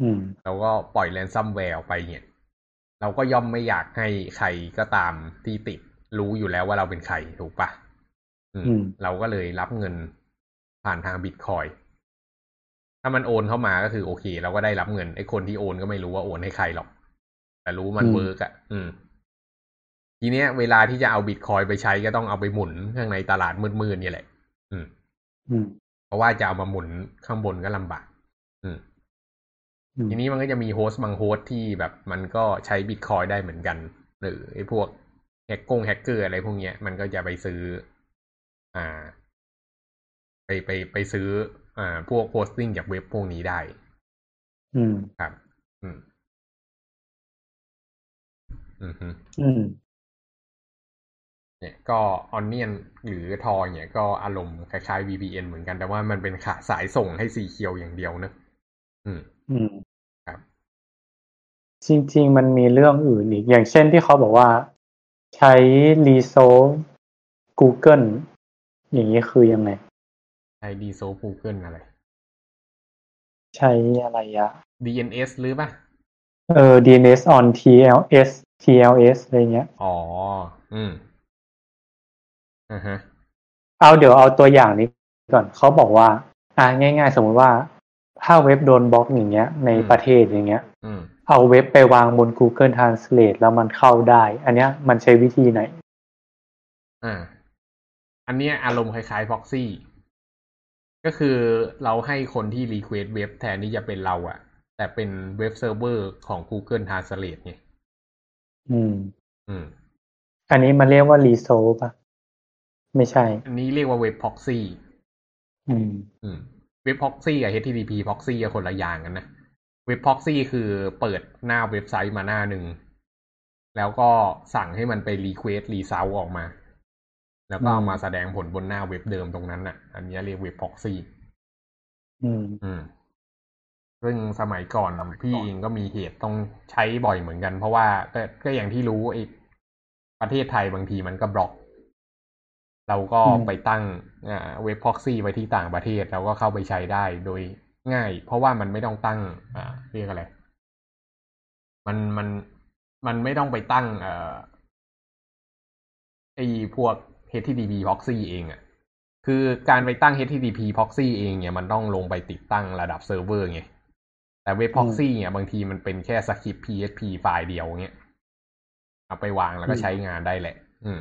อืมเราก็ปล่อย ransomware ออกไปเนี่ย เราก็ย่อมไม่อยากให้ใครก็ตามที่ติดรู้อยู่แล้วว่าเราเป็นใครถูกปะอืมอืมเราก็เลยรับเงินผ่านทางบิตคอยน์ถ้ามันโอนเข้ามาก็คือโอเค เราก็ได้รับเงินไอ้คนที่โอนก็ไม่รู้ว่าโอนให้ใครหรอก แต่รู้มันอืมเวิร์กอะอืม ทีเนี้ย เวลาที่จะเอาบิตคอยน์ไปใช้ก็ต้องเอาไปหมุนข้างในตลาดมืดๆเนี่ยแหละ อืม อืม เพราะว่าจะเอามาหมุนข้างบนก็ลำบากอืมอืม ทีนี้มันก็จะมี host บาง host ที่แบบมันก็ใช้บิตคอยน์ได้เหมือนกัน หรือไอ้พวกแฮกกงแฮกเกอร์อะไรพวกเนี้ย มันก็จะไปซื้อ อ่า ไปไปไปซื้อ อ่า พวกโพสติ้งจากเว็บพวกนี้ได้ อืม ครับ อืม อืมฮึอืมเนี่ยก็ออนเนียนหรือทอเนี่ยก็อารมณ์คล้ายๆ VPN เหมือนกันแต่ว่ามันเป็นขาสายส่งให้สีเขียวอย่างเดียวเนอะอืม อืมครับ จริง ๆ มันมีเรื่องอื่นอีก อย่างเช่นที่เขาบอกว่า ใช้รีโซ Google อย่างนี้คือยังไง ใช้ดีโซ Google อะไร ใช้อะไรอะ DNS หรือปะเออ DNS on TLS TLS อะไรเงี้ย อ๋อ อืมอ่าฮะ เอาเดี๋ยวเอาตัวอย่างนี้ก่อน เขาบอกว่า อ่าง่าย ๆ สมมติว่า ถ้าเว็บโดนบล็อกอย่างเงี้ย ในอืมประเทศอย่างเงี้ยอืมเอาเว็บไปวางบน Google Translate แล้วมันเข้าได้ อันเนี้ยมันใช้วิธีไหน อ่า อันเนี้ยอารมณ์คล้ายๆ proxy ก็คือเราให้คนที่ request เว็บแทนที่จะเป็นเราอะแต่เป็นเว็บเซิร์ฟเวอร์ของ Google Translate ไง อืม อืม อันนี้มันเรียกว่ารีโซป่ะ ไม่ใช่ อันนี้เรียกว่าเว็บ proxy อืม อืม เว็บ proxy กับ HTTP proxy อะคนละอย่างกันนะ เว็บ proxy คือเปิดหน้าเว็บไซต์มาหน้าหนึ่ง แล้วก็สั่งให้มันไป request result ออกมา แล้วก็เอามาแสดงผลบนหน้าเว็บเดิมตรงนั้นน่ะ อันนี้เรียกเว็บ proxy อืม อืม ซึ่งสมัยก่อนพี่เองก็มีเหตุต้องใช้บ่อยเหมือนกัน เพราะว่าก็ก็อย่างที่รู้ไอ้ประเทศไทยบางทีมันก็บล็อก เราก็อืมไปตั้งอ่าเว็บ proxy ไว้ที่ต่างประเทศเราก็เข้าไปใช้ได้โดยง่าย เพราะว่ามันไม่ต้องตั้งอ่าเรียกอะไรมันมันมันไม่ต้องไปตั้ง เอ่อไอ้พวก HTTP proxy เองอะคือการไปตั้ง HTTP proxy เองเนี่ยมันต้องลงไปติดตั้งระดับเซิร์ฟเวอร์ไง แต่เว็บ proxy เนี่ยบางทีมันเป็นแค่สคริปต์ PHP ไฟล์เดียวเงี้ยเอาไปวางแล้วก็อืมใช้งานได้แหละ อืม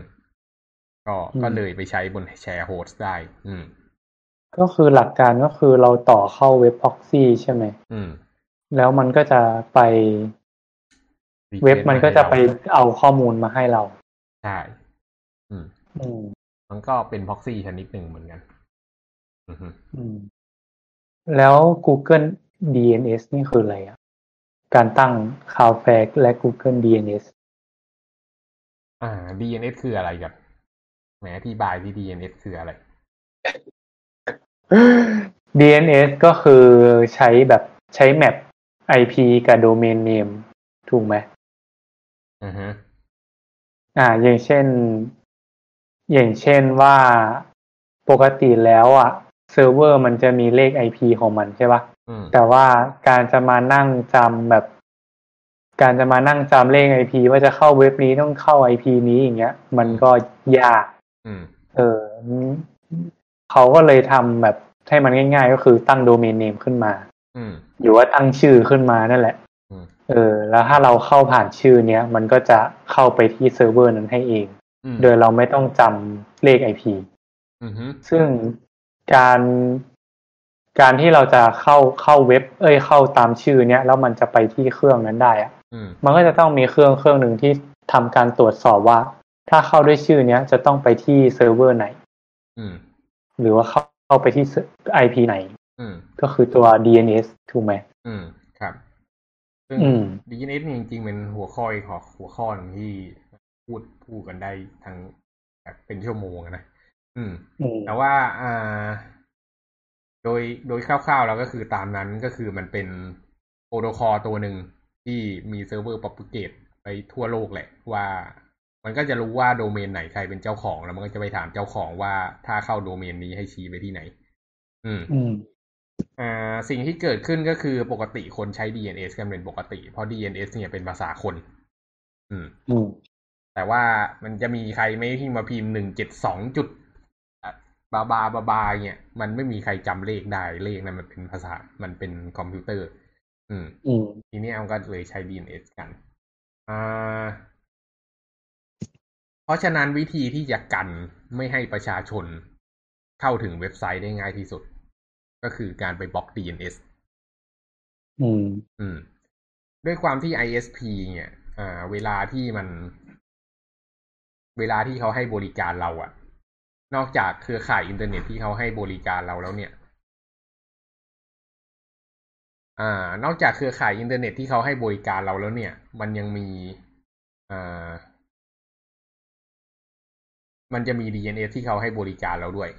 ก็อืมก็เลยไปใช้บนแชร์โฮสต์ได้ อืม ก็คือหลักการก็คือเราต่อเข้าเว็บ proxy ใช่ไหมอืม แล้วมันก็จะไป เว็บมันก็จะไปเอาข้อมูลมาให้เรา ใช่ อืม อืม มันก็เป็นพ็อกซี่ชนิดหนึ่งเหมือนกัน อือฮึอืมแล้ว Google DNS นี่คืออะไรอะ การตั้ง Cloudflare และ Google DNS อ่า DNS คืออะไรกันแหมอธิบายที่ DNS คืออะไร DNS ก็คือใช้แบบใช้ map IP กับ Domain Name ถูกไหมอือฮึอ่า อย่างเช่น อย่างเช่นว่าปกติแล้วอะ เซิร์ฟเวอร์มันจะมีเลข IP ของมันใช่ปะอืม แต่ว่าการจะมานั่งจำแบบ การจะมานั่งจำเลข IP ว่าจะเข้าเว็บนี้ต้องเข้า IP นี้อย่างเงี้ย มันก็ยากอืมเออเขาก็เลยทำแบบให้มันง่าย ๆ ก็คือตั้ง domain name ขึ้นมาอืมหรือว่าตั้งชื่อขึ้นมานั่นแหละอืมเออ แล้วถ้าเราเข้าผ่านชื่อเนี้ย มันก็จะเข้าไปที่เซิร์ฟเวอร์นั้นให้เองอืมโดยเราไม่ต้องจำเลข IP อือฮึซึ่งการ การที่เราจะเข้าเข้าเว็บ เอ้ยเข้าตามชื่อเนี้ยแล้วมันจะไปที่เครื่องนั้นได้อะอืมมันก็จะต้องมีเครื่องเครื่องหนึ่งที่ทำการตรวจสอบว่า ถ้าเข้าด้วยชื่อเนี้ยจะต้องไปที่เซิร์ฟเวอร์ไหนอืมหรือว่าเข้าเข้าไปที่ IP ไหนอืมก็คือตัว DNS ถูกไหมอืมครับซึ่งอืม DNS เนี่ยจริงๆเป็นหัวข้ออีกหัวหัวข้อหนึ่งที่พูดพูดกันได้ทั้งแบบเป็นชั่วโมงอะนะอืมอืม แต่ว่าอ่า โดยโดยคร่าวๆ แล้วก็คือตามนั้นก็คือมันเป็นโปรโตคอลตัวหนึ่งที่มีเซิร์ฟเวอร์ป r ปเกตไปทั่วโลกแหละว่า มันก็จะรู้ว่าโดเมนไหนใครเป็นเจ้าของ แล้วมันก็จะไปถามเจ้าของว่าถ้าเข้าโดเมนนี้ให้ชี้ไปที่ไหน อืมอืมอ่าสิ่งที่เกิดขึ้นก็คือปกติคนใช้ DNS กันเป็นปกติ เพราะ DNS เนี่ยเป็นภาษาคน อืมอืมแต่ว่ามันจะมีใครไหม่ที่มาพิมพ์หนึ่งเจ็ดสองจุด บาบาบาบาเนี่ยมันไม่มีใครจำเลขได้เลขนั้นมันเป็นภาษา มันเป็นคอมพิวเตอร์ อืมอืมทีนี้มันก็เลยใช้ DNS กันอ่าเพราะฉะนั้นวิธีที่จะกันไม่ให้ประชาชนเข้าถึงเว็บไซต์ได้ง่ายที่สุด ก็คือการไปบล็อก DNS อืม อืม ด้วยความที่ ISP เนี่ย อ่า เวลาที่มัน เวลาที่เขาให้บริการเราอะ นอกจากเครือข่ายอินเทอร์เน็ตที่เขาให้บริการเราแล้วเนี่ยอ่านอกจากเครือข่ายอินเทอร์เน็ตที่เขาให้บริการเราแล้วเนี่ย มันยังมีอ่ามันจะมี DNS ที่เขาให้บริการเราด้วย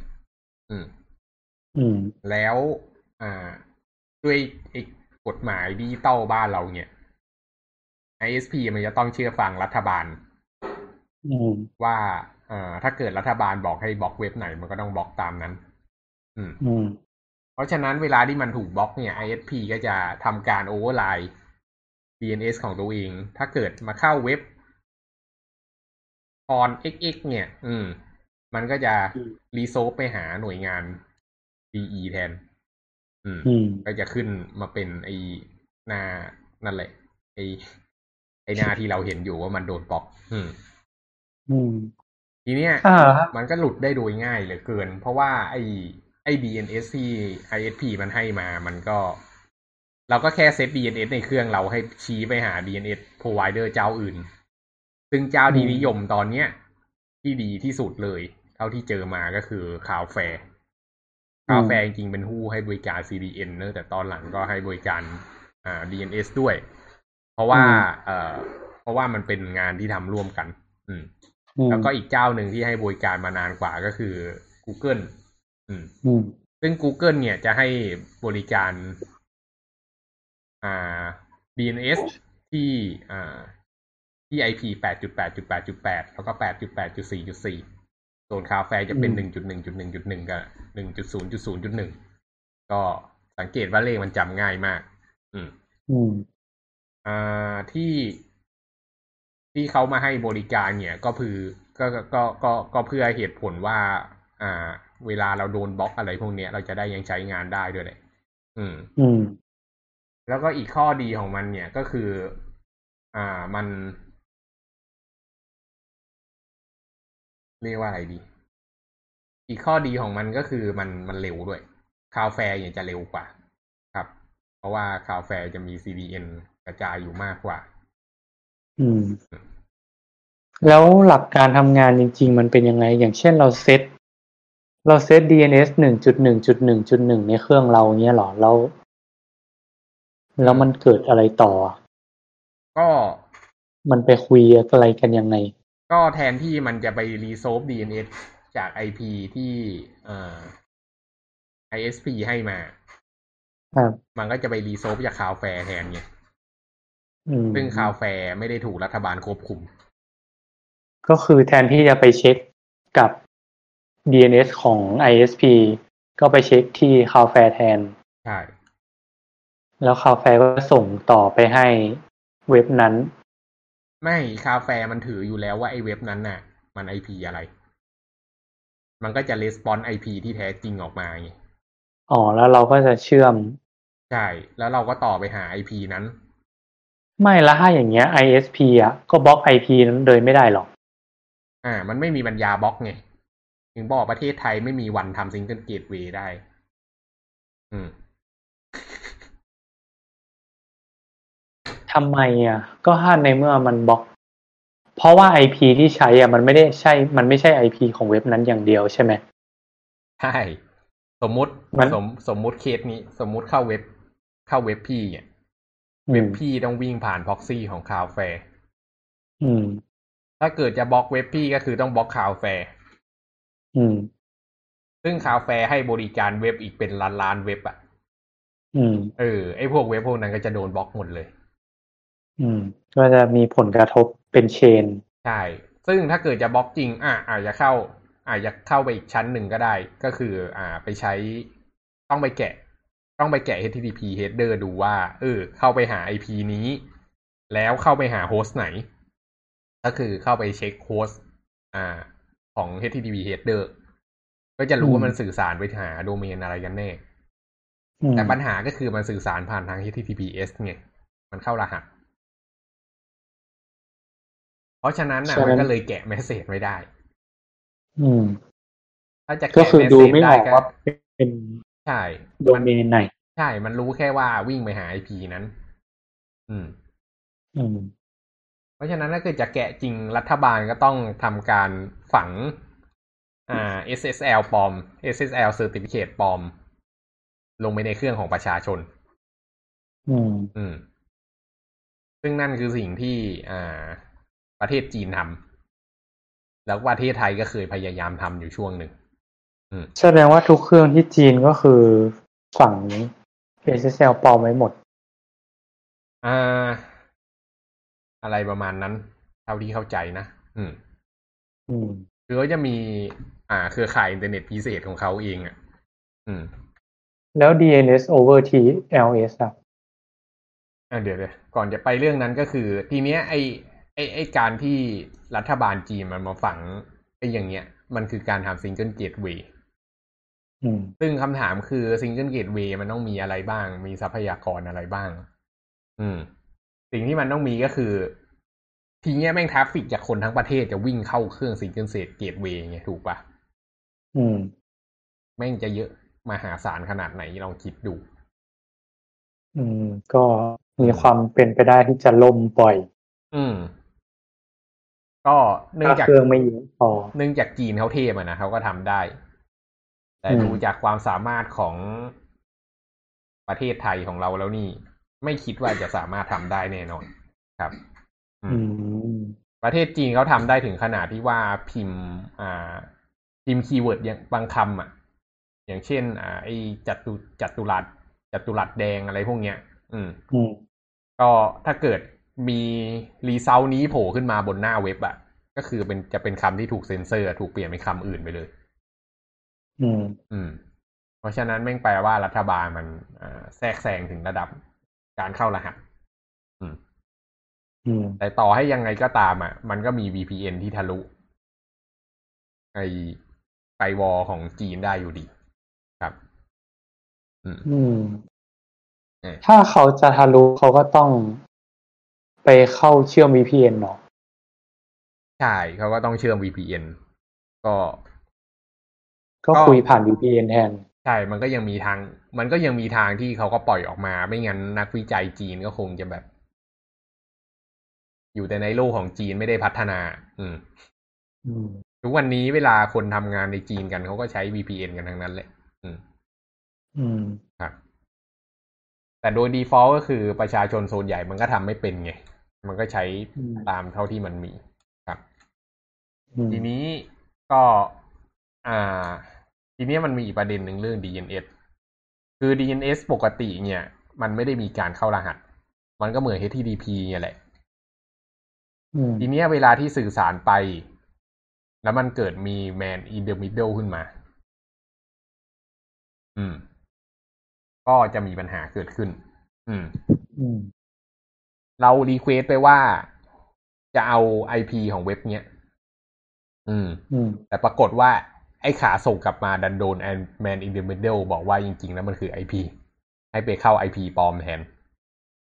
อืม อืม แล้ว อ่า ด้วยไอ้กฎหมายดิจิตอลบ้านเราเนี่ย ISP มันจะต้องเชื่อฟังรัฐบาลอืมว่าเอ่อถ้าเกิดรัฐบาลบอกให้บล็อกเว็บไหนมันก็ต้องบล็อกตามนั้นอืมอืม เพราะฉะนั้นเวลาที่มันถูกบล็อกเนี่ย ISP ก็จะทำการโอเวอร์ไลน์ DNS ของตัวเอง ถ้าเกิดมาเข้าเว็บ on xx เนี่ย อืม มันก็จะอืมรีโซฟไปหาหน่วยงาน DE แทน อืมอืมก็จะขึ้นมาเป็นไอ้หน้านั่นแหละ ไอ้ไอ้หน้าที่เราเห็นอยู่ว่ามันโดนบล็อก อืม อืม ทีเนี้ยอ่ามันก็หลุดได้โดยง่ายเหลือเกิน เพราะว่าไอ้ไอ้ DNS ที่ ISP มันให้มา มันก็ เราก็แค่เซต DNS ในเครื่องเราให้ชี้ไปหา DNS provider เจ้าอื่น ซึ่งเจ้าที่อืมนิยมตอนเนี้ย ที่ดีที่สุดเลย เท่าที่เจอมาก็คือ Cloudflare Cloudflare จริงๆเป็นผู้ให้บริการ CDN เนอะแต่ตอนหลังก็ให้บริการอ่า DNS ด้วย เพราะว่า เอ่อ เพราะว่ามันเป็นงานที่ทำร่วมกัน อืมอืม แล้วก็อีกเจ้าหนึ่งที่ให้บริการมานานกว่าก็คือ Google อืมอืมซึ่ง Google เนี่ยจะให้บริการอ่า DNS ที่อ่าที่ IP 8.8.8.8 แล้วก็ 8.8.4.4 ส่วนคาแฟจะเป็นอืม1.1.1.1 กับ 1.0.0.1 ก็สังเกตว่าเลขมันจำง่ายมาก อืม อืม อ่า ที่ ที่เขามาให้บริการเนี่ยก็คือก็ก็ก็ก็ก็เพื่อเหตุผลว่า อ่า เวลาเราโดนบล็อกอะไรพวกเนี้ยเราจะได้ยังใช้งานได้ด้วยแหละอืม อืม แล้วก็อีกข้อดีของมันเนี่ยก็คือ อ่ามัน เรียกว่าอะไรดี อีกข้อดีของมันก็คือมันมันเร็วด้วย Cloudflare เนี่ยจะเร็วกว่า ครับ เพราะว่าคา flare จะมี CDN กระจายอยู่มากกว่า อืม แล้วหลักการทำงานจริง ๆ มันเป็นยังไง อย่างเช่นเราเซตเราเซต DNS หนึ่งจุดหนึ่งจุดหนึ่งจุดหนึ่งในเครื่องเราเนี้ยหรอแล้วแล้วมันเกิดอะไรต่อ ก็มันไปคุยอะไรกันยังไง ก็แทนที่มันจะไปรีโซฟ DNS จาก IP ที่เอ่อ ISP ให้มา ครับ มันก็จะไปรีโซฟจากคาวแฟร์แทนไงอืม ซึ่ง Cloudflare ไม่ได้ถูกรัฐบาลควบคุม ก็คือแทนที่จะไปเช็คกับ DNS ของ ISP ก็ไปเช็คที่ Cloudflare แทน ใช่ แล้ว Cloudflare ก็ส่งต่อไปให้เว็บนั้น ไม่ Cloudflare มันถืออยู่แล้วว่าไอ้เว็บนั้นน่ะ มัน IP อะไร มันก็จะ respond IP ที่แท้จริงออกมาไงอ๋อ แล้วเราก็จะเชื่อม ใช่ แล้วเราก็ต่อไปหา IP นั้น ไม่ละถ้าอย่างเงี้ย ISP อะก็บล็อก IP นั้นเลยไม่ได้หรอก อ่า มันไม่มีปัญญาบล็อกไง ถึงบอกประเทศไทยไม่มีวันทำซิงเกิลเกตเวย์ได้ อืมทำไมอะ ก็ถ้าในเมื่อมันบล็อก เพราะว่า IP ที่ใช้อะ มันไม่ได้ใช่ มันไม่ใช่ IP ของเว็บนั้นอย่างเดียวใช่ไหมใช่ สมมุติมันสมสมมุติเคสนี้ สมมุติเข้าเว็บ เข้าเว็บพี่เนี่ยอื เว็บมพี่ต้องวิ่งผ่าน proxy ของ Cloudflare อืมถ้าเกิดจะบล็อกเว็บพี่ก็คือต้องบล็อก Cloudflare อืมซึ่ง Cloudflare ให้บริการเว็บอีกเป็นล้านล้านๆเว็บอะอืมเออไอพวกเว็บพวกนั้นก็จะโดนบล็อกหมดเลย อืม ก็จะมีผลกระทบเป็น chain ใช่ ซึ่งถ้าเกิดจะบล็อกจริง อะอาจจะเข้าอาจจะเข้าไปอีกชั้นหนึ่งก็ได้ ก็คือ อ่า ไปใช้ต้องไปแกะ ต้องไปแกะ HTTP header ดูว่า เออ เข้าไปหา IP นี้ แล้วเข้าไปหาโฮสต์ไหน ก็คือเข้าไปเช็คโฮสต์อ่า ของ HTTP header ก็จะรู้อืมว่ามันสื่อสารไปหาโดเมนอะไรกันแน่อืมแต่ปัญหาก็คือมันสื่อสารผ่านทาง HTTPS ไง มันเข้ารหัส เพราะฉะนั้นน่ะฉะนั้นมันก็เลยแกะเมสเซจไม่ได้ อืม ถ้าจะก็แกะคือเมสดูเซจไม่อได้อกก็ว่าเป็น ใช่โดเมนไหน ใช่ มันรู้แค่ว่าวิ่งไปหา IP นั้น อืม อืม เพราะฉะนั้นถ้าเกิดจะแกะจริงรัฐบาลก็ต้องทำการฝัง อ่า SSL ปลอม SSL Certificate ปลอม ลงไปในเครื่องของประชาชน อืม อืม ซึ่งนั่นคือสิ่งที่ อ่า ประเทศจีนทำแล้วประเทศไทยก็เคยพยายามทำอยู่ช่วงหนึ่งอืม แสดงว่าทุกเครื่องที่จีนก็คือฝั่ง SSL ปลอมไว้หมด อ่า อะไรประมาณนั้น เท่าที่เข้าใจนะ อืม อืมคือเขาจะมี อ่า เครือข่ายอินเทอร์เน็ตพิเศษของเขาเองอะ อืม แล้ว DNS over TLS อะอะเดี๋ยวเดี๋ยวก่อนจะไปเรื่องนั้นก็คือ ทีเนี้ยไอไอไอการที่รัฐบาลจีนมันมาฝังไออย่างเงี้ย มันคือการทำซิงเกิลเกตเวย์อืม ซึ่งคำถามคือซิงเกิลเกตเวย์มันต้องมีอะไรบ้าง มีทรัพยากรอะไรบ้าง อืม สิ่งที่มันต้องมีก็คือ ทีเนี้ยแม่ง traffic จากคนทั้งประเทศจะวิ่งเข้าเครื่อง single gateway ไงถูกปะอืม แม่งจะเยอะมหาศาลขนาดไหนลองคิดดู อืม ก็มีความเป็นไปได้ที่จะล่มปล่อย อืม ก็เนื่องถ้าจากเครื่องไม่เยอะพอเนื่องจากจีนเขาเทพอะนะเขาก็ทำได้ แต่อืมดูจากความสามารถของประเทศไทยของเราแล้วนี่ ไม่คิดว่าจะสามารถทำได้แน่นอนครับ อือืมมประเทศจีนเขาทำได้ถึงขนาดที่ว่าพิมพ์ อ่า พิมพ์ keyword อย่างบางคำอะ อย่างเช่น อ่า ไอ้จัตุจัตุรัสจัตุรัสแดงอะไรพวกเนี้ยอืมอืมก็ถ้าเกิดมี result นี้โผล่ขึ้นมาบนหน้าเว็บอะก็คือเป็นจะเป็นคำที่ถูกเซ็นเซอร์ ถูกเปลี่ยนเป็นคำอื่นไปเลย อืม อืม เพราะฉะนั้นแม่งแปลว่ารัฐบาลมันอ่าแทรกแซงถึงระดับการเข้ารหัส อืม อืม แต่ต่อให้ยังไงก็ตามอะ มันก็มี VPN ที่ทะลุไอไฟวอลของจีนได้อยู่ดี ครับ อืมอืมเออถ้าเขาจะทะลุเขาก็ต้องไปเข้าเชื่อม VPN เนาะใช่เขาก็ต้องเชื่อม VPN ก็ ก็ก็คุยผ่าน VPN แทน ใช่ มันก็ยังมีทาง มันก็ยังมีทางที่เขาก็ปล่อยออกมา ไม่งั้นนักวิจัยจีนก็คงจะแบบ อยู่แต่ในโลกของจีนไม่ได้พัฒนาอืมอืมทุกวันนี้เวลาคนทำงานในจีนกันเขาก็ใช้ VPN กันทั้งนั้นแหละ อืม อืมครับแต่โดย default ก็คือประชาชนโซนใหญ่มันก็ทำไม่เป็นไง มันก็ใช้อืมตามเท่าที่มันมีครับอืมทีนี้ก็ อ่า ทีนี้มันมีอีกประเด็นหนึ่งเรื่อง DNS คือ DNS ปกติเนี่ย มันไม่ได้มีการเข้ารหัส มันก็เหมือน HTTP เนี่ยแหละอืมทีเนี้ยเวลาที่สื่อสารไป แล้วมันเกิดมี man in the middle ขึ้นมา อืม ก็จะมีปัญหาเกิดขึ้น อืมอืมเรา request ไปว่าจะเอา IP ของเว็บเนี้ย อืมอืมแต่ปรากฏว่า ไอ้ขาส่งกลับมาดันโดน man in the middle บอกว่าจริงๆ แล้วมันคือ IP ให้ไปเข้า IP ปลอมแทน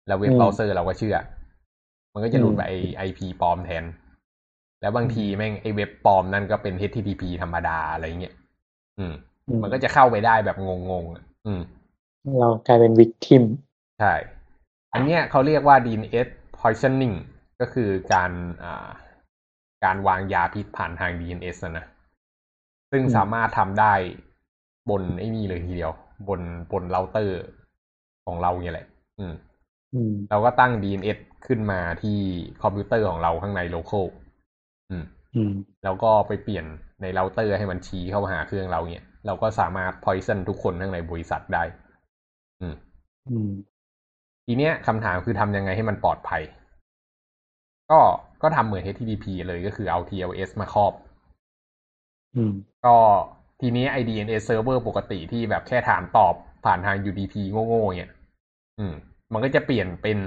แล้วเว็บอืมเบราว์เซอร์เราก็เชื่อ มันก็จะหลุดอืมไปไอ้ IP ปลอมแทน แล้วบางทีแม่งไอ้เว็บปลอมนั่นก็เป็น HTTP ธรรมดาอะไรเงี้ยอืม มันก็จะเข้าไปได้แบบงงๆอะอืม เรากลายเป็น victimใช่ อันเนี้ยเขาเรียกว่า DNS poisoning ก็คือการอ่าการวางยาพิษผ่านทาง DNS อะนะ ซึ่งอืมสามารถทำได้บนไอ้นี่เลยทีเดียว บนบนเราเตอร์ของเราเนี่ยแหละ อืมอืมเราก็ตั้ง DNS ขึ้นมาที่คอมพิวเตอร์ของเราข้างใน local อืมอืม แล้วก็ไปเปลี่ยนในเราเตอร์ให้มันชี้เข้าหาเครื่องเราเนี่ย เราก็สามารถ poison ทุกคนข้างในบริษัทได้ อืม อืมทีเนี้ยคำถามคือทำยังไงให้มันปลอดภัย ก็ก็ทำเหมือน HTTP เลยก็คือเอา TLS มาครอบอืม ก็ทีนี้ไอ DNS server ปกติที่แบบแค่ถามตอบผ่านทาง UDP โง่ๆเนี่ยอืม มันก็จะเปลี่ยนเป็น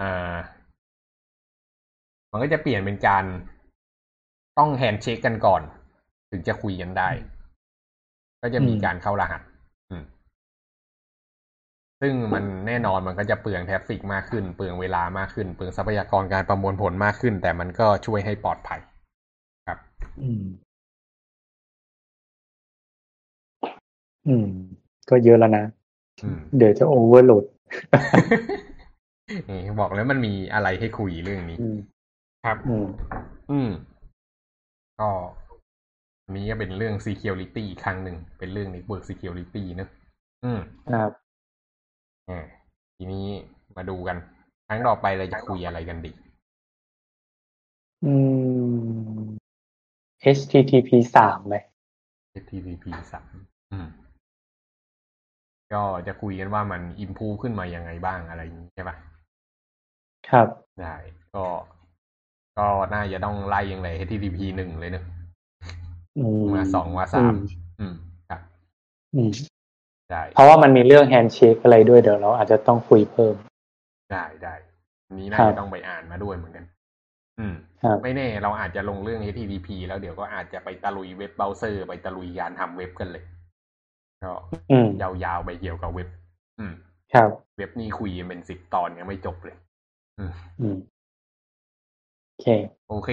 อ่ามันก็จะเปลี่ยนเป็นการต้อง handshake กันก่อน ถึงจะคุยกันได้ ก็จะมีอืมการเข้ารหัสอืมซึ่งมันแน่นอนมันก็จะเปลือง traffic มากขึ้น เปลืองเวลามากขึ้น เปลืองทรัพยากรการประมวลผลมากขึ้น แต่มันก็ช่วยให้ปลอดภัย ครับ อืม อืม ก็เยอะแล้วนะอืมเดี๋ยวจะโอเวอร์โหลดนี่บอกแล้วมันมีอะไรให้คุยเรื่องนี้อืมครับอืมอืมก็อันนี้ก็เป็นเรื่อง security อีกครั้งหนึ่ง เป็นเรื่อง network security เนอะอืมครับอ่าทีนี้มาดูกัน ครั้งต่อไปเราจะคุยอะไรกันดี อืม HTTP สามไหม HTTP สามอืม ก็จะคุยกันว่ามัน improve ขึ้นมายังไงบ้างอะไรอย่างนี้ใช่ปะครับได้ก็ก็น่าจะต้องไล่ยังไง HTTP หนึ่งเลยเนอะอืมมาสองมาสามอืมครับอืมได้เพราะว่ามันมีเรื่องแฮนด์เชคอะไรด้วยเดี๋ยวเราอาจจะต้องคุยเพิ่ม ได้ได้อันนี้น่าครัจะบต้องไปอ่านมาด้วยเหมือนกัน อืมครับไม่แน่ เราอาจจะลงเรื่อง HTTP แล้วเดี๋ยวก็อาจจะไปตะลุยเว็บเบราว์เซอร์ ไปตะลุยการทำเว็บกันเลย ก็อืมยาวๆไปเกี่ยวกับเว็บ อืม ครับ เว็บนี้คุยกันเป็นสิบตอนยังไม่จบเลย อืมอืมโอเค โอเค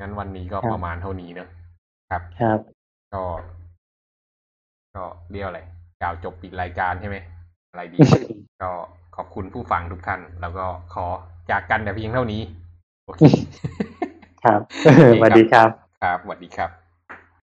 งั้นวันนี้ก็ครับประมาณเท่านี้เนอะครับ ครับ ก็ ก็เรียกอะไรกล่าวจบปิดรายการใช่ไหม อะไรดี ก็ขอบคุณผู้ฟังทุกท่าน แล้วก็ขอจากกันแต่เพียงเท่านี้ โอเค ครับโอเคครับสวัสดีครับ ครับสวัสดีครับ